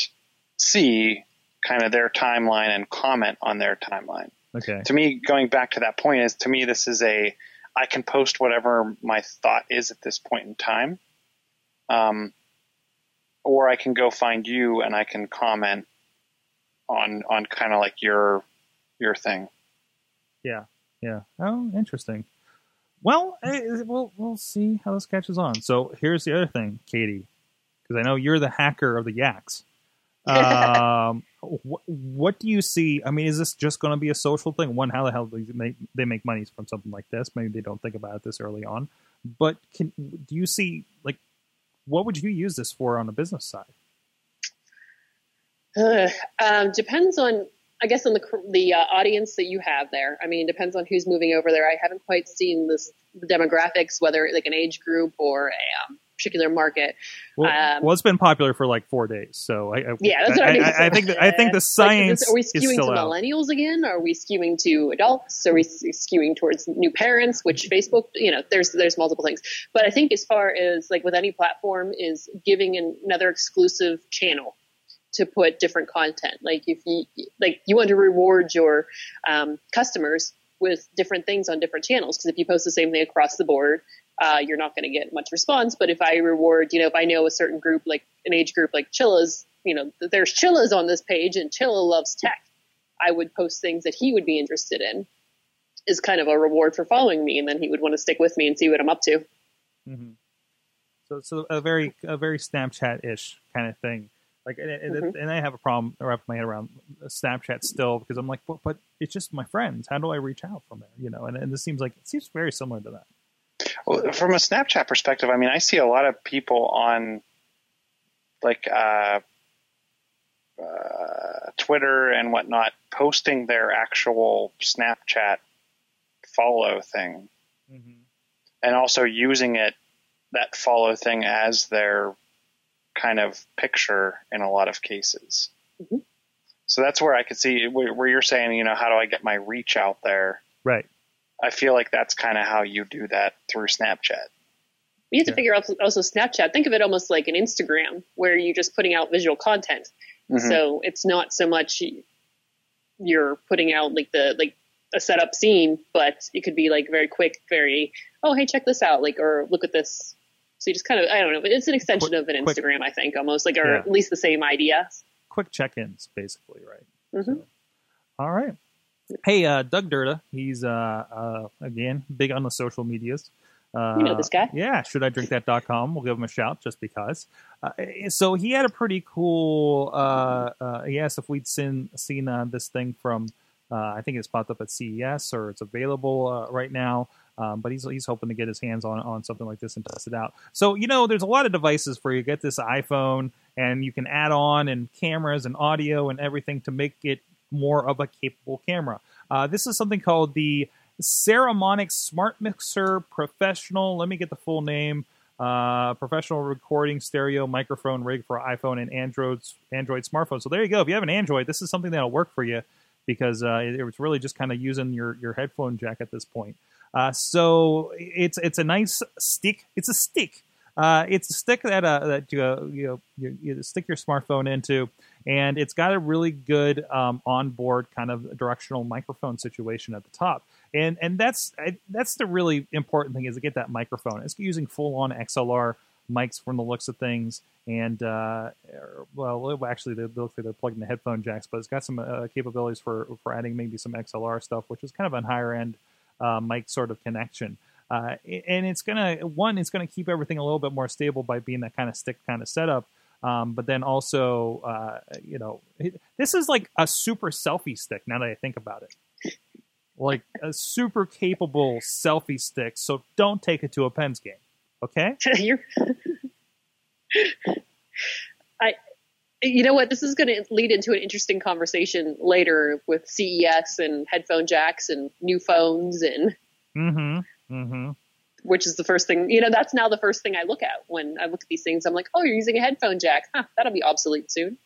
see kind of their timeline and comment on their timeline. okay. To me, going back to that point is to me, this is a, I can post whatever my thought is at this point in time. Um, or I can go find you and I can comment on, on kind of like your, your thing. Yeah. Yeah. Oh, interesting. Well, eh, we'll we'll see how this catches on. So here's the other thing, Katie, because I know you're the hacker of the Yaks. Um, <laughs> what, what do you see? I mean, is this just going to be a social thing? One, how the hell do they make, they make money from something like this? Maybe they don't think about it this early on. but can do you see like what would you use this for on the business side? Uh, um, depends on, I guess, on the the uh, audience that you have there. I mean, depends on who's moving over there. I haven't quite seen this the demographics, whether like an age group or a um, particular market. Well, Um, well, it's been popular for like four days, so I, I Yeah, that's what I, mean. I, think that, I think the <laughs> Like, science is- are we skewing to out. millennials again? Are we skewing to adults? Are we skewing towards new parents? Which Facebook, you know, there's there's multiple things. But I think as far as like with any platform, is giving an, another exclusive channel to put different content. Like if you like you want to reward your um, customers with different things on different channels because if you post the same thing across the board. Uh, you're not going to get much response, but if I reward, you know, if I know a certain group, like an age group like Chilla's, you know, there's Chilla's on this page and Chilla loves tech. I would post things that he would be interested in is kind of a reward for following me. And then he would want to stick with me and see what I'm up to. hmm So, so a very, a very Snapchat ish kind of thing. Like, and, and, Mhm. and I have a problem wrapping my head around Snapchat still because I'm like, but, but it's just my friends. How do I reach out from there? You know, and, and this seems like it seems very similar to that. Well, from a Snapchat perspective, I mean, I see a lot of people on like uh, uh, Twitter and whatnot posting their actual Snapchat follow thing, and also using it that follow thing as their kind of picture in a lot of cases. Mhm. So that's where I could see where where you're saying, you know, how do I get my reach out there? Right. I feel like that's kind of how you do that through Snapchat. You have to Yeah. figure out also Snapchat. Think of it almost like an Instagram where you're just putting out visual content. Mhm. So it's not so much you're putting out like the like a setup scene, but it could be like very quick, very oh hey check this out like or look at this. So you just kind of I don't know, but it's an extension Quick- of an quick- Instagram, I think, almost like or Yeah. at least the same idea. Quick check-ins, basically, right? Mhm. All right. Hey, uh, Doug Durda. He's uh, uh, again big on the social medias. Uh, You know this guy. Yeah, should I drink that.com. We'll give him a shout just because. Uh, so he had a pretty cool. Uh, uh, he asked if we'd seen seen uh, this thing from. Uh, I think it's popped up at CES or it's available uh, right now. Um, but he's he's hoping to get his hands on on something like this and test it out. So you know, there's a lot of devices for you. Get this iPhone, and you can add on and cameras and audio and everything to make it more of a capable camera. Uh, this is something called the Saramonic Smart Mixer Professional. Let me get the full name. Uh, professional recording stereo microphone rig for iPhone and Android's Android smartphone. So there you go. If you have an Android, this is something that'll work for you because uh, it, it's really just kind of using your your headphone jack at this point. Uh, so it's it's a nice stick. It's a stick. Uh, it's a stick that uh, that you, uh, you, know, you you stick your smartphone into, and it's got a really good um, onboard kind of directional microphone situation at the top. And and that's that's the really important thing is to get that microphone. It's using full on XLR mics from the looks of things, and uh, well, actually they look like they're plugging the headphone jacks, but it's got some uh, capabilities for for adding maybe some XLR stuff, which is kind of a higher end uh, mic sort of connection. Uh, and it's gonna one, it's gonna keep everything a little bit more stable by being that kind of stick kind of setup. Um, but then also, uh, you know, this is like a super selfie stick. Now that I think about it, like a super capable selfie stick. So don't take it to a Pens game, okay? <laughs> You're I you know what? This is going to lead into an interesting conversation later with CES and headphone jacks and new phones and Mm-hmm. Mm-hmm. Which is the first thing you know that's now the first thing i look at when i look at these things i'm like oh you're using a headphone jack huh, that'll be obsolete soon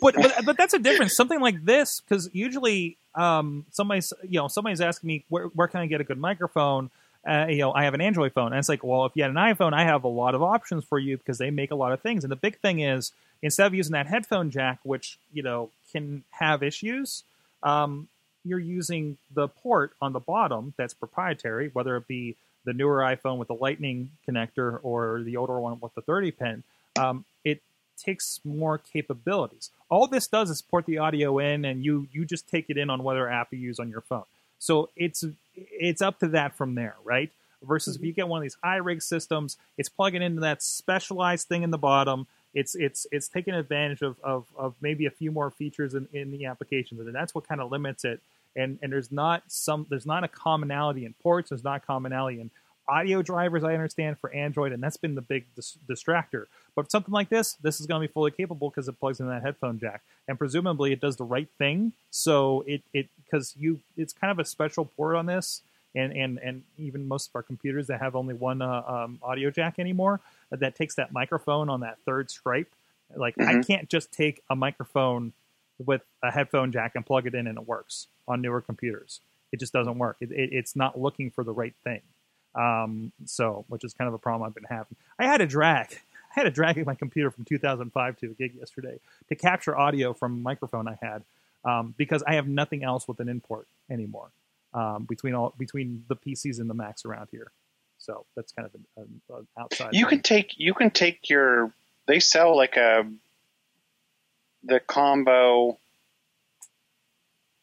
but, but but that's a difference. Something like this, because usually um, somebody's you know somebody's asking me where where can I get a good microphone. Uh, you know, I have an Android phone, and it's like, well, if you had an iPhone, I have a lot of options for you because they make a lot of things. And the big thing is, instead of using that headphone jack, which you know can have issues, um, you're using the port on the bottom that's proprietary, whether it be the newer iPhone with the Lightning connector or the older one with the 30 pin. Um, it takes more capabilities. All this does is port the audio in, and you you just take it in on whatever app you use on your phone. So it's it's up to that from there, right? Versus if you get one of these iRig systems, it's plugging into that specialized thing in the bottom. It's it's it's taking advantage of of, of maybe a few more features in, in the applications, and that's what kind of limits it. And and there's not some there's not a commonality in ports. There's not commonality in audio drivers I understand for Android, and that's been the big dis- distractor. But something like this, this is going to be fully capable because it plugs in that headphone jack, and presumably it does the right thing. So it it because you it's kind of a special port on this, and and and even most of our computers that have only one uh, um, audio jack anymore that takes that microphone on that third stripe. Like I Mhm. can't just take a microphone with a headphone jack and plug it in and it works on newer computers. It just doesn't work. It, it, it's not looking for the right thing. Um, so, which is kind of a problem I've been having. I had a drag. I had a drag in my computer from 2005 to a gig yesterday to capture audio from a microphone I had um, because I have nothing else with an import anymore um, between all between the PCs and the Macs around here. So that's kind of an, an, an outside. You thing. can take you can take your they sell like a the combo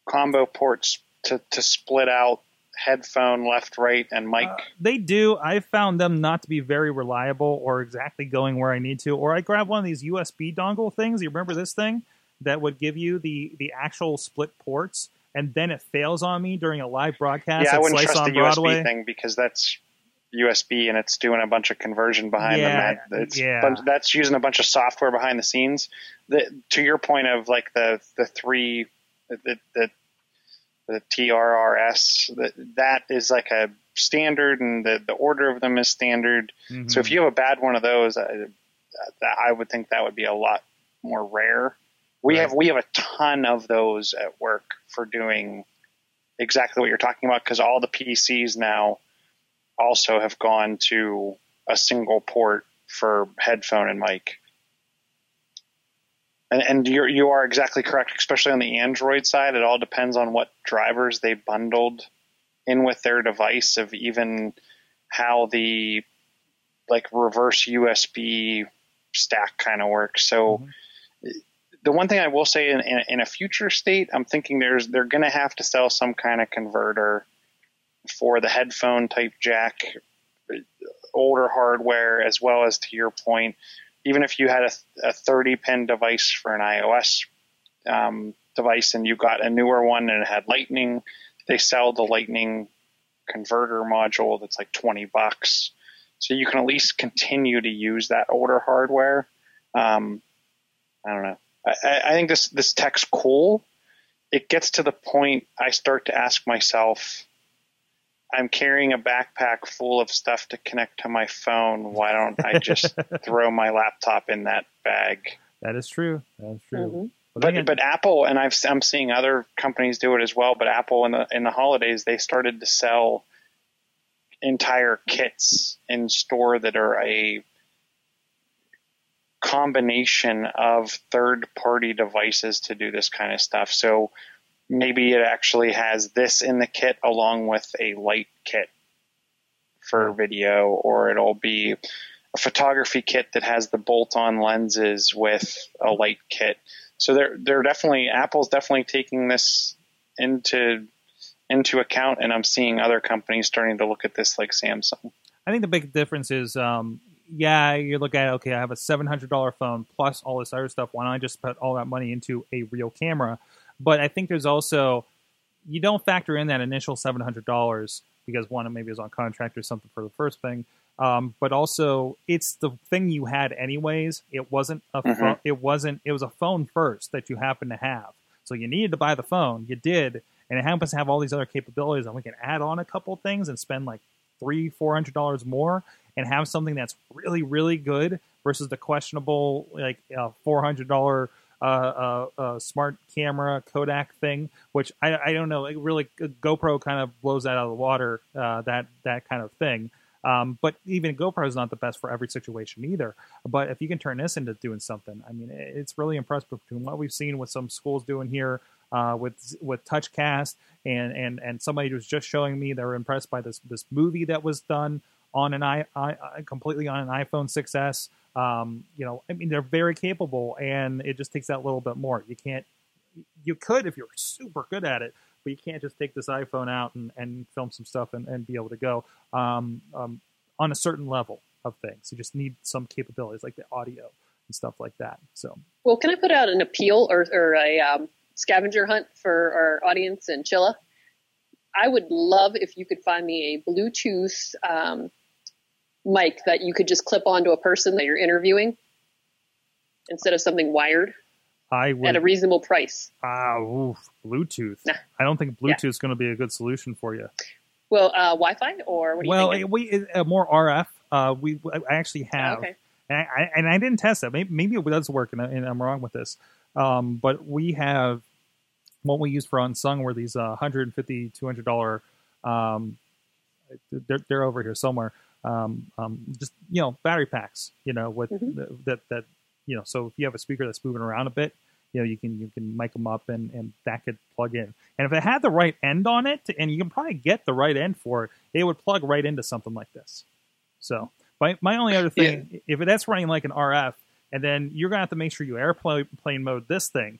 combo ports to, to split out headphone left right and mic. Uh, they do. I found them not to be very reliable or exactly going where I need to. Or I grab one of these USB dongle things. You remember this thing that would give you the the actual split ports, and then it fails on me during a live broadcast. yeah, I wouldn't trust the Broadway. USB thing because that's USB and it's doing a bunch of conversion behind Yeah, them. That, it's yeah. bunch, that's using a bunch of software behind the scenes. The, to your point of like the the three the the, the TRRS that that is like a standard and the, the order of them is standard. Mhm. So if you have a bad one of those, I, I would think that would be a lot more rare. We Right. have we have a ton of those at work for doing exactly what you're talking about because all the PCs now also have gone to a single port for headphone and mic. And, and you're, you are exactly correct, especially on the Android side. It all depends on what drivers they bundled in with their device of even how the like reverse USB stack kind of works. So mm-hmm. the one thing I will say in, in, in a future state, I'm thinking there's they're going to have to sell some kind of converter for the headphone type jack, older hardware, as well as to your point, even if you had a, a 30 pin device for an iOS um, device and you got a newer one and it had Lightning, they sell the Lightning converter module that's like 20 bucks. So you can at least continue to use that older hardware. Um, I don't know. I, I think this this tech's cool. It gets to the point I start to ask myself, I'm carrying a backpack full of stuff to connect to my phone. Why don't I just <laughs> throw my laptop in that bag? that is true. That is true. Mhm. But again- but Apple and I've I'm seeing other companies do it as well. But Apple in the in the holidays they started to sell entire kits in store that are a combination of third party devices to do this kind of stuff. So maybe it actually has this in the kit along with a light kit for video, or it'll be a photography kit that has the bolt on lenses with a light kit. So they're they're definitely Apple's definitely taking this into into account, and I'm seeing other companies starting to look at this like Samsung. I think the big difference is, um, yeah, you look at okay, I have a seven hundred dollar phone plus all this other stuff. Why don't I just put all that money into a real camera? But I think there's also you don't factor in that initial seven hundred dollars because one, maybe is on contract or something for the first thing. Um, but also, it's the thing you had anyways. It wasn't a Mhm. pho- it wasn't it was a phone first that you happened to have. So you needed to buy the phone. You did, and it happens to have all these other capabilities. And we can add on a couple things and spend like three, four hundred dollars more and have something that's really, really good versus the questionable like uh, four hundred dollar uh, uh, uh, smart camera Kodak thing, which I, I don't know. It really, GoPro kind of blows that out of the water. Uh, that that kind of thing. Um, but even GoPro is not the best for every situation either. But if you can turn this into doing something, I mean, it's really impressive between what we've seen with some schools doing here uh, with with TouchCast, and and and somebody was just showing me they were impressed by this this movie that was done on an i, I completely on an iPhone 6s. Um, you know, I mean, they're very capable, and it just takes that little bit more. You can't, you could if you're super good at it, but you can't just take this iPhone out and, and film some stuff and, and be able to go um, um, on a certain level of things. You just need some capabilities like the audio and stuff like that. So Well, can I put out an appeal or, or a um, scavenger hunt for our audience in Chilla? I would love if you could find me a Bluetooth um, mic that you could just clip onto a person that you're interviewing instead of something wired I would. at a reasonable price. ah, Bluetooth. Nah. I don't think. Bluetooth is going to be a good solution for you. Well, uh, Wi-Fi or what do you well, we uh, more RF. Uh, we I actually have, okay. and, I, and I didn't test that. Maybe, maybe it does work, and, I, and I'm wrong with this. Um, but we have what we use for unsung were these uh, 150 200 dollar. Um, they're, they're over here somewhere. Um, um, just you know, battery packs. You know, with Mhm. the, that that you know. So if you have a speaker that's moving around a bit, you know, you can you can mic them up, and and that could plug in. And if it had the right end on it, and you can probably get the right end for it, it would plug right into something like this. So my my only other thing, if that's running like an RF, and then you're gonna have to make sure you airplane plane mode this thing,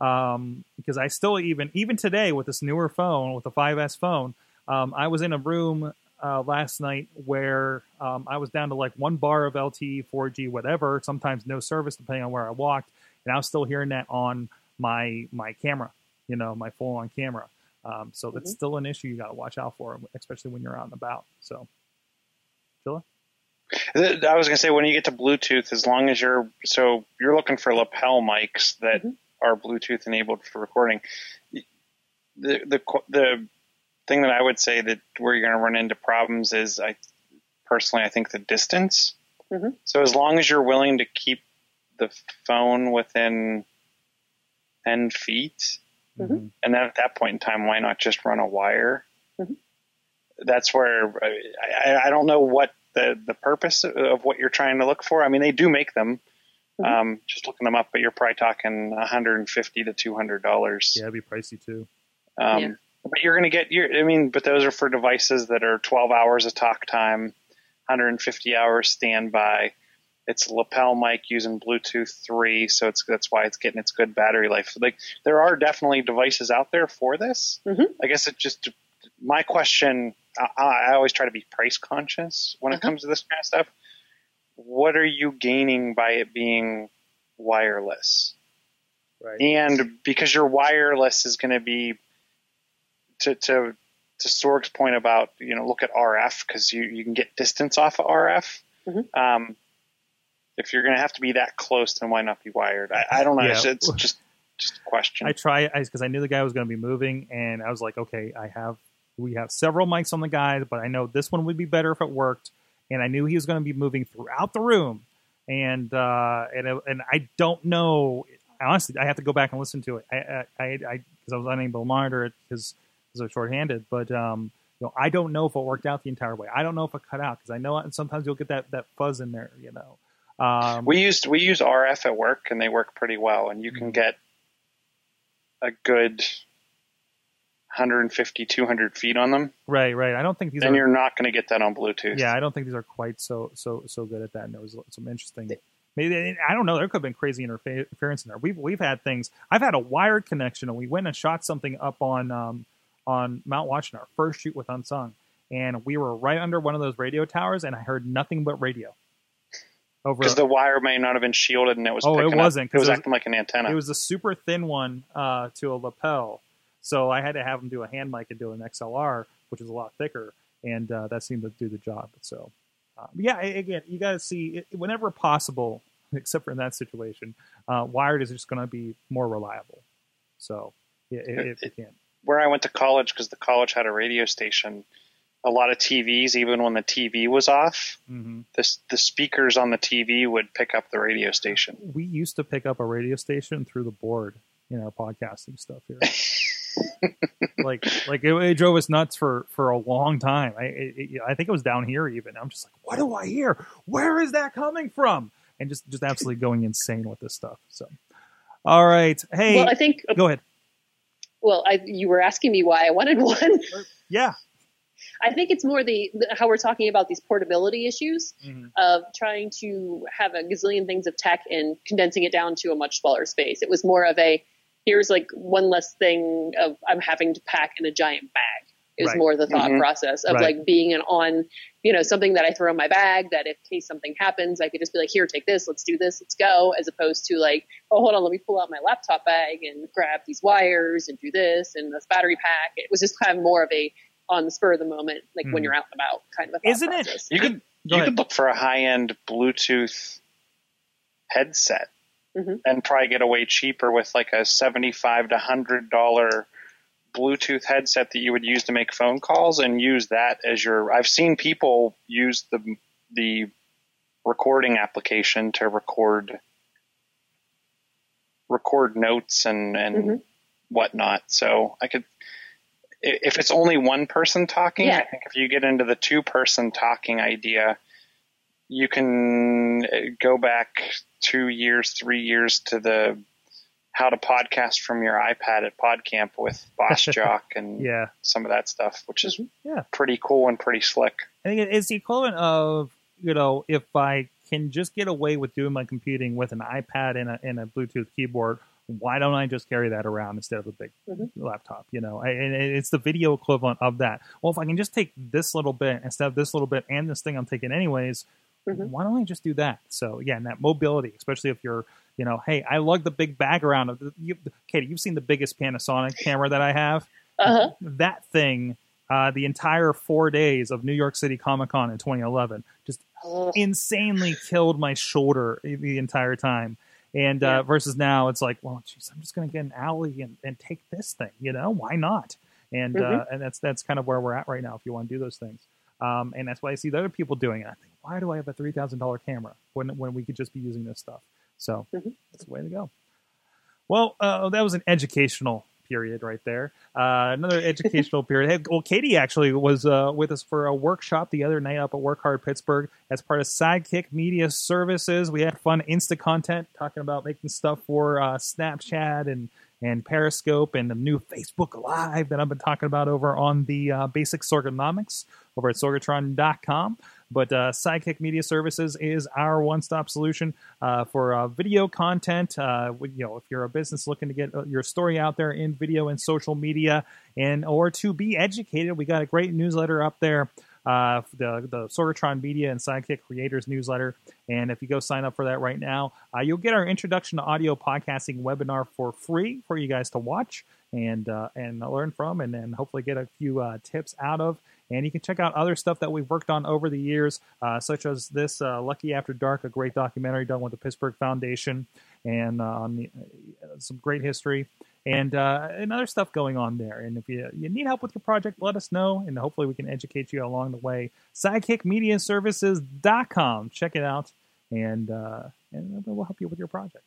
um, because I still even even today with this newer phone with the 5S phone, um, I was in a room uh, last night where um, I was down to like one bar of LTE, 4G, whatever. Sometimes no service depending on where I walked, and I was still hearing that on my my camera, you know, my full on camera. Um, so that's Mhm. still an issue you got to watch out for, especially when you're out and about. So, Chilla? I was gonna say when you get to Bluetooth, as long as you're so you're looking for lapel mics that Mhm. are Bluetooth enabled for recording. The the the thing that I would say that where you're gonna run into problems is I personally I think the distance. Mhm. So as long as you're willing to keep the phone within ten feet, Mhm. and then at that point in time, why not just run a wire? Mhm. That's where I, I, I don't know what the, the purpose of what you're trying to look for. I mean, they do make them. Mhm. Um, just looking them up, but you're probably talking 150 to 200 dollars. Yeah, it'd be pricey too. Um, Yeah. But you're going to get your. I mean, but those are for devices that are 12 hours of talk time, 150 hours standby. It's a lapel mic using Bluetooth 3, so it's that's why it's getting its good battery life. Like there are definitely devices out there for this. Mhm. I guess it just my question. I, I always try to be price conscious when it Uh-huh. comes to this kind of stuff. What are you gaining by it being wireless? Right. and because your wireless is going to be to to to Sorg's point about you know look at RF because you you can get distance off of RF. Mhm. Um, if you're going to have to be that close, then why not be wired? I, I don't know. It's, Yeah. it's just just a question. I try because I knew the guy was going to be moving, and I was like, okay, I have we have several mics on the guy, but I know this one would be better if it worked, and I knew he was going to be moving throughout the room, and uh, and and I don't know. Honestly, I have to go back and listen to it. I I I because I was unable to monitor it because I was shorthanded, but um. You know, I don't know if it worked out the entire way. I don't know if it cut out because I know sometimes you'll get that, that fuzz in there. You know, um, we used we use RF at work, and they work pretty well, and you can Mhm. get a good 150, 200 feet on them, right, right. I don't think these and are you're not going to get that on Bluetooth. Yeah, I don't think these are quite so so so good at that. And there was some interesting. Maybe I don't know. There could have been crazy interference in there. We've we've had things. I've had a wired connection, and we went and shot something up on um, on Mount Washington, our first shoot with Unsung, and we were right under one of those radio towers, and I heard nothing but radio. Over because the wire may not have been shielded, and it was. Oh, it wasn't, It was it was- acting like an antenna. it was a super thin one uh, to a lapel, so I had to have them do a hand mic and do an XLR, which is a lot thicker, and uh, that seemed to do the job. So, uh, yeah, again, you got to see it, whenever possible, <laughs> except for in that situation, uh, wired is just going to be more reliable. So, yeah, if you can. Where I went to college because the college had a radio station. A lot of TVs, even when the TV was off, hmm the the speakers on the TV would pick up the radio station. We used to pick up a radio station through the board in our podcasting stuff here. <laughs> like like it, it drove us nuts for for a long time. I it, it- I think it was down here even. I'm just like, what do I hear? Where is that coming from? And just just absolutely going insane with this stuff. So, all right, hey, Well, I think. go ahead. Well, I, you were asking me why I wanted <laughs> one. Yeah, I think it's more the, the how we're talking about these portability issues mm-hmm. of trying to have a gazillion things of tech and condensing it down to a much smaller space. It was more of a here's like one less thing of I'm having to pack in a giant bag. It was Right. more the thought Mhm. process of Right. like being an on, you know, something that I throw in my bag that if case something happens, I could just be like, here, take this, let's do this, let's go, as opposed to like, oh, hold on, let me pull out my laptop bag and grab these wires and do this and this battery pack. It was just kind of more of a on the spur of the moment, like when Mhm. you're out and about kind of a thought Isn't it- You could you could look for a high end Bluetooth headset Mhm. and probably get away cheaper with like a seventy five to hundred dollar Bluetooth headset that you would use to make phone calls and use that as your I've seen people use the the recording application to record record notes and and Mhm. whatnot. So I could if it's only one person talking, Yeah. I think if you get into the two person talking idea, you can uh, go back two years, three years to the how to podcast from your iPad at PodCamp with Boss <laughs> Jock and Yeah. some of that stuff, which is Yeah. pretty cool and pretty slick. I think it's the equivalent of you know if I can just get away with doing my computing with an iPad and a, and a Bluetooth keyboard, why don't I just carry that around instead of a big Mhm. laptop? You know, I, and it's the video equivalent of that. Well, if I can just take this little bit instead of this little bit and this thing I'm taking anyways, Mhm. why don't I just do that? So yeah, and that mobility, especially if you're you know, hey, I lug the big bag around. Of the, you, Katie, you've seen the biggest Panasonic camera that I have Uh-huh. that thing uh, the entire four days of New York City Comic Con in 2011 just Ugh. insanely killed my shoulder the entire time. And uh, Yeah. versus now, it's like, well, geez, I'm just going to get an alley and, and take this thing. You know, why not? And uh, Mhm. and that's that's kind of where we're at right now. If you want to do those things, um, and that's why I see the other people doing it. I think, why do I have a three thousand dollar camera when when we could just be using this stuff? So Mhm. that's the way to go. Well, uh, that was an educational period right there. Uh, another <laughs> educational period. Hey, well, Katie actually was uh, with us for a workshop the other night up at Work Hard Pittsburgh as part of Sidekick Media Services. We had fun Insta content talking about making stuff for uh, Snapchat and and Periscope and the new Facebook Live that I've been talking about over on the uh, Basic Sorgonomics over at sorgatron.com. But uh, Sidekick Media Services is our one-stop solution uh, for uh, video content. Uh, you know, if you're a business looking to get uh, your story out there in video and social media, and or to be educated, we got a great newsletter up there. Uh, the the Sorgatron Media and Sidekick Creators newsletter, and if you go sign up for that right now, uh, you'll get our introduction to audio podcasting webinar for free for you guys to watch and uh, and learn from, and then hopefully get a few uh, tips out of. And you can check out other stuff that we've worked on over the years, uh, such as this uh, Lucky After Dark, a great documentary done with the Pittsburgh Foundation, and uh, on the, uh, some great history, and uh, and other stuff going on there. And if you, you need help with your project, let us know, and hopefully we can educate you along the way. SidekickMediaServices.com. Check it out, and and we'll help you with your project.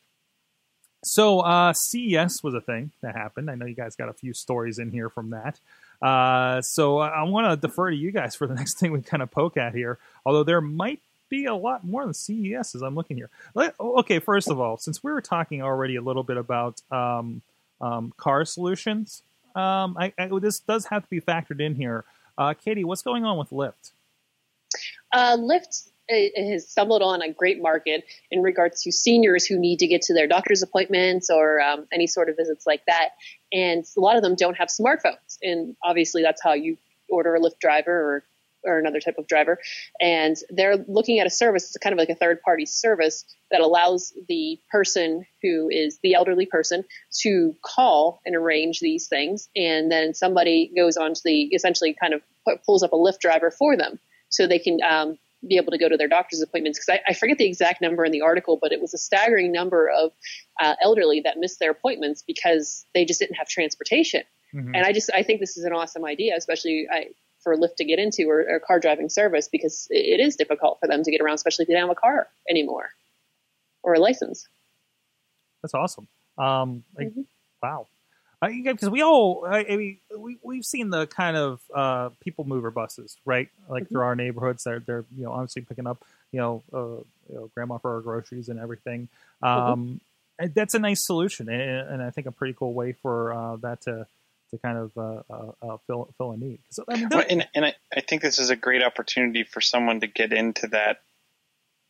So uh, CES was a thing that happened. I know you guys got a few stories in here from that. Uh, so I, I want to defer to you guys for the <laughs> next thing we kind of poke at here. Although there might be a lot more than CES as I'm looking here. Let, okay, first of all, since we were talking already a little bit about um, um, car solutions, um, I, I, this does have to be factored in here. Uh, Katie, what's going on with Lyft? Uh, Lyft has stumbled on a great market in regards to seniors who need to get to their doctor's appointments or um, any sort of visits like that. And a lot of them don't have smartphones. And obviously, that's how you order a Lyft driver or or another type of driver. And they're looking at a service, it's kind of like a third party service that allows the person who is the elderly person to call and arrange these things. And then somebody goes on to the essentially kind of pulls up a Lyft driver for them so they can um, be able to go to their doctor's appointments. Because I, I, forget the exact number in the article, but it was a staggering number of uh, elderly that missed their appointments because they just didn't have transportation. Mm-hmm. And I just I think this is an awesome idea, especially I, for Lyft to get into or, or, car driving service because it is difficult for them to get around, especially if they don't have a car anymore or a license. That's awesome. Um, like, mm-hmm. Wow. Because uh, we all, I mean, we we've seen the kind of uh, people mover buses, right? Like mm-hmm. through our neighborhoods, they're they're you know obviously picking up you know, uh, you know grandma for her groceries and everything. Um, mm-hmm. That's a nice solution, and, and, I think a pretty cool way for uh, that to to kind of uh, fill fill a need. So, I mean, well, and and I, I think this is a great opportunity for someone to get into that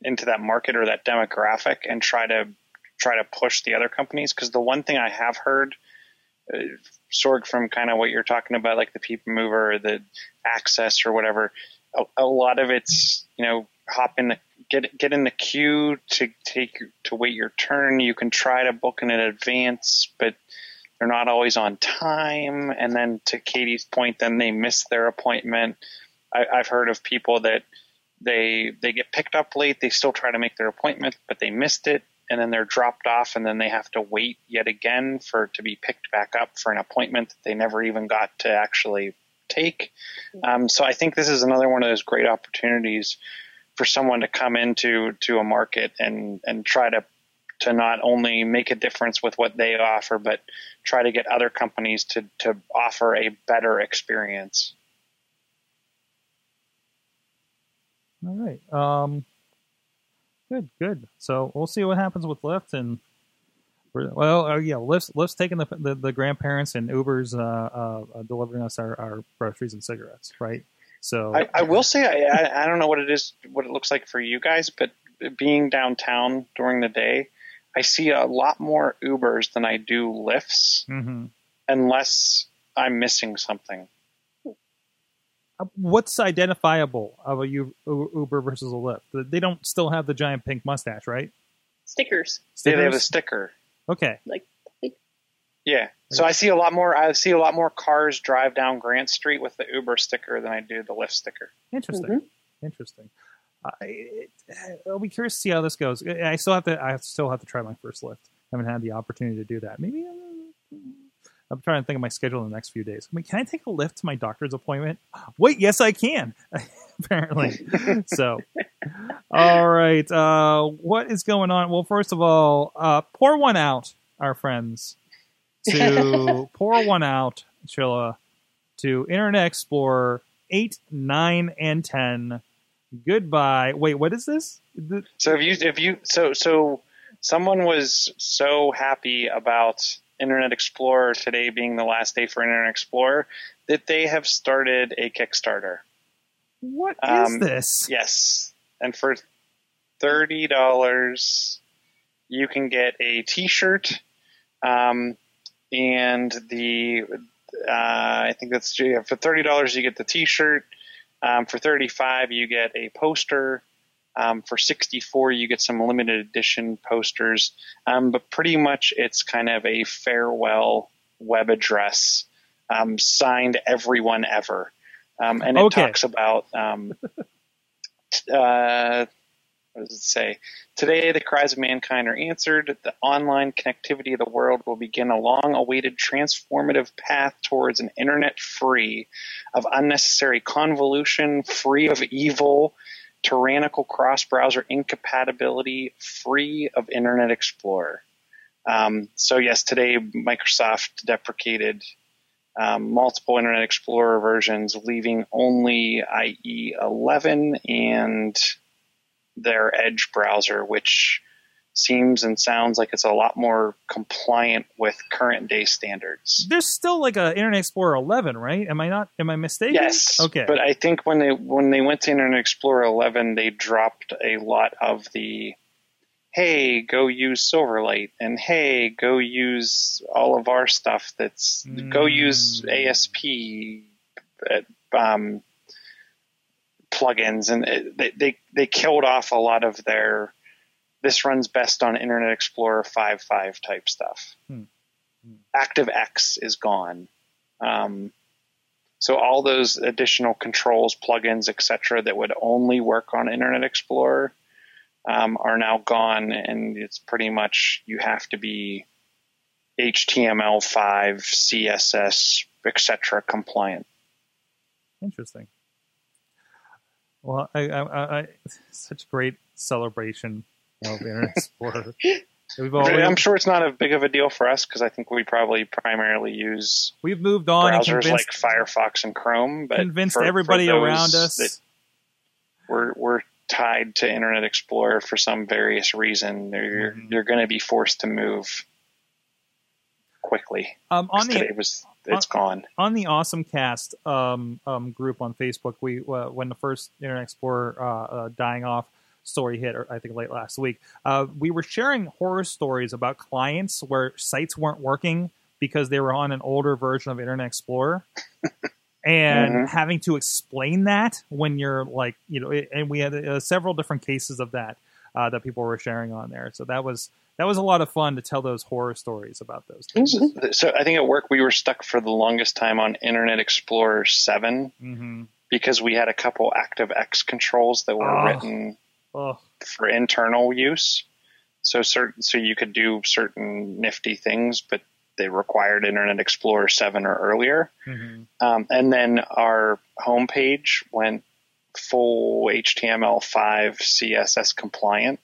into that market or that demographic and try to try to push the other companies because the one thing I have heard uh, Sorg from kind of what you're talking about, like the people mover, or the access, or whatever. A, a lot of it's you know hop in the get get in the queue to take to wait your turn. You can try to book in advance, but they're not always on time. And then to Katie's point, then they miss their appointment. I, I've heard of people that they they get picked up late. They still try to make their appointment, but they missed it, and then they're dropped off, and then they have to wait yet again for to be picked back up for an appointment that they never even got to actually take. Um, so I think this is another one of those great opportunities for someone to come into to a market and and try to to not only make a difference with what they offer, but try to get other companies to to offer a better experience. All right. Um, good, good. So we'll see what happens with Lyft and. Well, uh, yeah, Lyft's, Lyft's taking the, the, the grandparents and Uber's uh, uh, delivering us our, our groceries and cigarettes, right? So I, I will say I, I don't know what it is, what it looks like for you guys, but being downtown during the day, I see a lot more Ubers than I do Lyfts, hmm unless I'm missing something. Uh, what's identifiable of a Uber versus a Lyft? They don't still have the giant pink mustache, right? Stickers. Yeah, they have a sticker. Okay. Like, like Yeah. So I see a lot more. I see a lot more cars drive down Grant Street with the Uber sticker than I do the Lyft sticker. Interesting. Interesting. Uh, it, I'll be curious to see how this goes. I still have to. I still have to try my first Lyft. I haven't had the opportunity to do that. Maybe uh, I'm trying to think of my schedule in the next few days. I mean, can I take a Lyft to my doctor's appointment? Wait, yes, I can. <laughs> Apparently. <laughs> so, all right. Uh, what is going on? Well, first of all, uh, pour one out, our friends. To <laughs> pour one out, Chilla, to Internet Explorer 8, 9, and 10. Goodbye. Wait, what is this? The- So if you if you so so someone was so happy about Internet Explorer today being the last day for Internet Explorer that they have started a Kickstarter. What is Um, this? Yes, and for thirty dollars, you can get a T-shirt, um, and the uh, I think that's yeah, for thirty dollars you get the T-shirt. Um, for thirty-five, you get a poster. Um, for sixty-four, you get some limited edition posters. Um, but pretty much, it's kind of a farewell web address um, signed everyone ever. Um, and it Okay. talks about um, t- uh, what does it say? Today, the cries of mankind are answered. The online connectivity of the world will begin a long awaited transformative path towards an internet free of unnecessary convolution, free of evil, tyrannical cross browser incompatibility, free of Internet Explorer. Um, so, yes, today Microsoft deprecated um, multiple Internet Explorer versions, leaving only IE 11 and their Edge browser, which seems and sounds like it's a lot more compliant with current day standards. There's still like a Internet Explorer 11, right? Am I not? Am I mistaken? Yes. Okay. But I think when they when they went to Internet Explorer 11, they dropped a lot of the hey, go use Silverlight and hey, go use all of our stuff that's go use Mm. ASP uh, um, plugins and it, they, they they killed off a lot of their this runs best on Internet Explorer 5.5 type stuff. Hmm. Hmm. ActiveX is gone. Um, so all those additional controls, plugins, etc., that would only work on Internet Explorer um, are now gone, and it's pretty much you have to be HTML5, CSS, etc. compliant. Interesting. Well, I, I, I, I such great celebration Internet Explorer. <laughs> I'm sure it's not a big of a deal for us because I think we probably primarily use we've moved on browsers like Firefox and Chrome, but convinced for- for everybody those around us. that we're we're tied to Internet Explorer for some various reason. You're Mhm. you're going to be forced to move quickly. um, on the today was it's gone. on the Awesome Cast um, um, group on Facebook, we uh, when the first Internet Explorer uh, uh, dying off story hit, or I think late last week, uh, we were sharing horror stories about clients where sites weren't working because they were on an older version of Internet Explorer. <laughs> and Mhm. having to explain that when you're like, you know, and we had uh, several different cases of that uh, that people were sharing on there. So that was that was a lot of fun to tell those horror stories about those Things. So I think at work we were stuck for the longest time on Internet Explorer 7 hmm because we had a couple ActiveX controls that were Oh. written Oh, for internal use. So certain, so you could do certain nifty things, but they required Internet Explorer 7 or earlier. mhm. Um, and then our homepage went full HTML5 CSS compliant,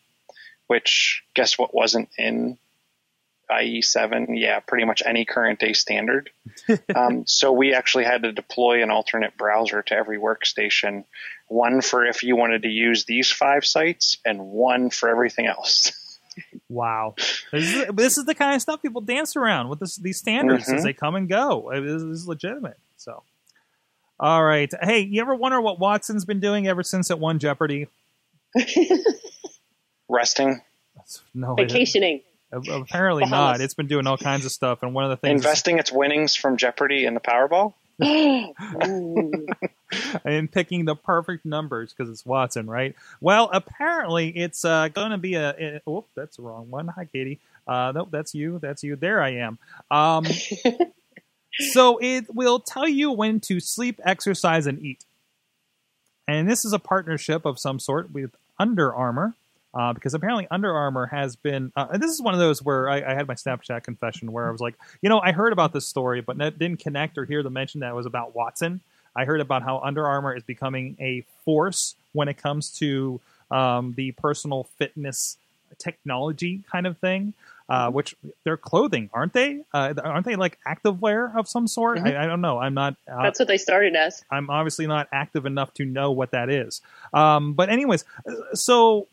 which guess what wasn't in IE7? Yeah, pretty much any current day standard. <laughs> um, so we actually had to deploy an alternate browser to every workstation, one for if you wanted to use these five sites, and one for everything else. Wow, this is, this is the kind of stuff people dance around with this, these standards as Mhm. they come and go. This is legitimate. So, all right. Hey, you ever wonder what Watson's been doing ever since it won Jeopardy? <laughs> Resting, No, Vacationing. apparently Bahamas. not. It's been doing all kinds of stuff, and one of the things investing its winnings from Jeopardy in the Powerball. <gasps> <laughs> And picking the perfect numbers because it's Watson, right? Well, apparently it's uh, going to be a. a oh, that's the wrong one. Hi, Katie. Uh, nope, that's you. That's you. There I am. Um, <laughs> so it will tell you when to sleep, exercise, and eat. And this is a partnership of some sort with Under Armour. Uh, because apparently Under Armour has been, uh, and this is one of those where I, I had my Snapchat confession where I was like, you know, I heard about this story, but ne- didn't connect or hear the mention that it was about Watson. I heard about how Under Armour is becoming a force when it comes to um, the personal fitness technology kind of thing. Uh, which they're clothing, aren't they? Uh, aren't they like activewear of some sort? Mhm. I, I don't know. I'm not. Uh, That's what they started as. I'm obviously not active enough to know what that is. Um, but anyways, uh, so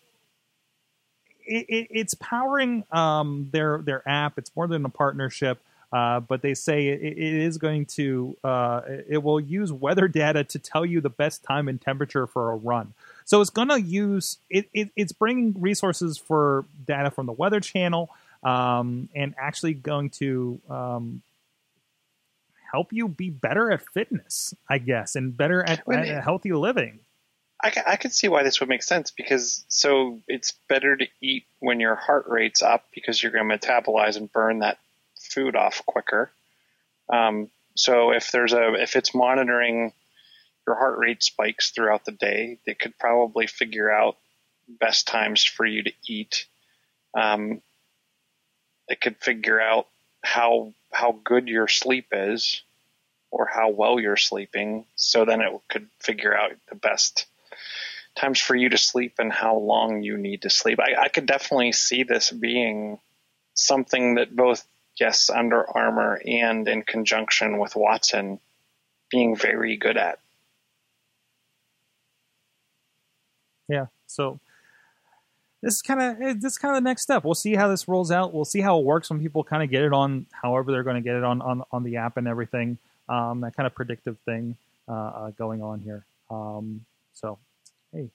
it, it, it's powering um, their their app. It's more than a partnership. Uh, but they say it, it is going to uh, it will use weather data to tell you the best time and temperature for a run. So it's going to use it, it, It's bringing resources for data from the Weather Channel um, and actually going to um, help you be better at fitness, I guess, and better at, at healthy living. I, I could see why this would make sense because so it's better to eat when your heart rate's up because you're going to metabolize and burn that food off quicker. Um, so if there's a if it's monitoring your heart rate spikes throughout the day, they could probably figure out best times for you to eat. Um, it could figure out how how good your sleep is or how well you're sleeping. So then it could figure out the best times for you to sleep and how long you need to sleep. I, I could definitely see this being something that both, yes, Under Armour and in conjunction with Watson being very good at. Yeah. So this is kind of this kind of the next step. We'll see how this rolls out. We'll see how it works when people kind of get it on, however they're going to get it on on on the app and everything. Um, that kind of predictive thing uh, uh, going on here. Um, so hey.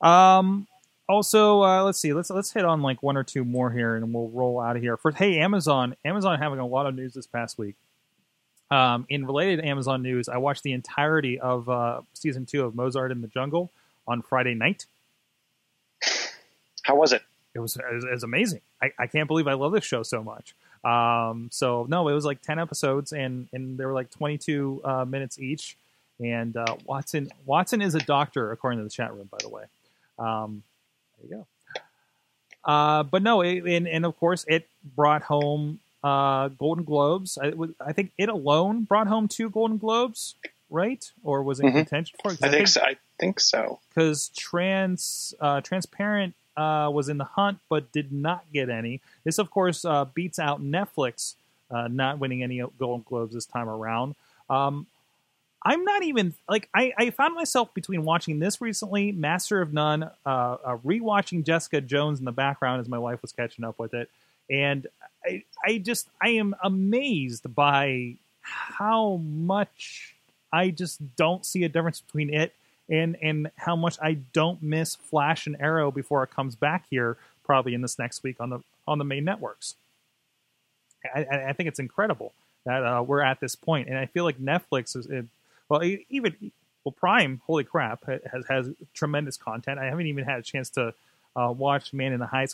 Um, also, uh, let's see. Let's let's hit on like one or two more here, and we'll roll out of here. First, hey, Amazon. Amazon having a lot of news this past week. Um, in related Amazon news, I watched the entirety of uh, season two of Mozart in the Jungle on Friday night. How was it? It was it was, it was amazing. I, I can't believe I love this show so much. Um, so no, it was like ten episodes, and and they were like twenty two uh, minutes each. And uh, Watson Watson is a doctor, according to the chat room, by the way. Um, you go. Uh, but no, it, and and of course it brought home uh, Golden Globes. I, I think it alone brought home two Golden Globes, right? Or was in Mhm. contention for? it? I think so. I think so. because trans uh, transparent uh, was in the hunt but did not get any. This, of course, uh, beats out Netflix uh, not winning any Golden Globes this time around. Um, I'm not even like I, I found myself between watching this recently, Master of None, uh, uh, rewatching Jessica Jones in the background as my wife was catching up with it, and I, I just I am amazed by how much I just don't see a difference between it and and how much I don't miss Flash and Arrow before it comes back here, probably in this next week on the on the main networks. I, I think it's incredible. that uh, we're at this point, and I feel like Netflix is well, even well, Prime, holy crap, has has tremendous content. I haven't even had a chance to uh, watch Man in the High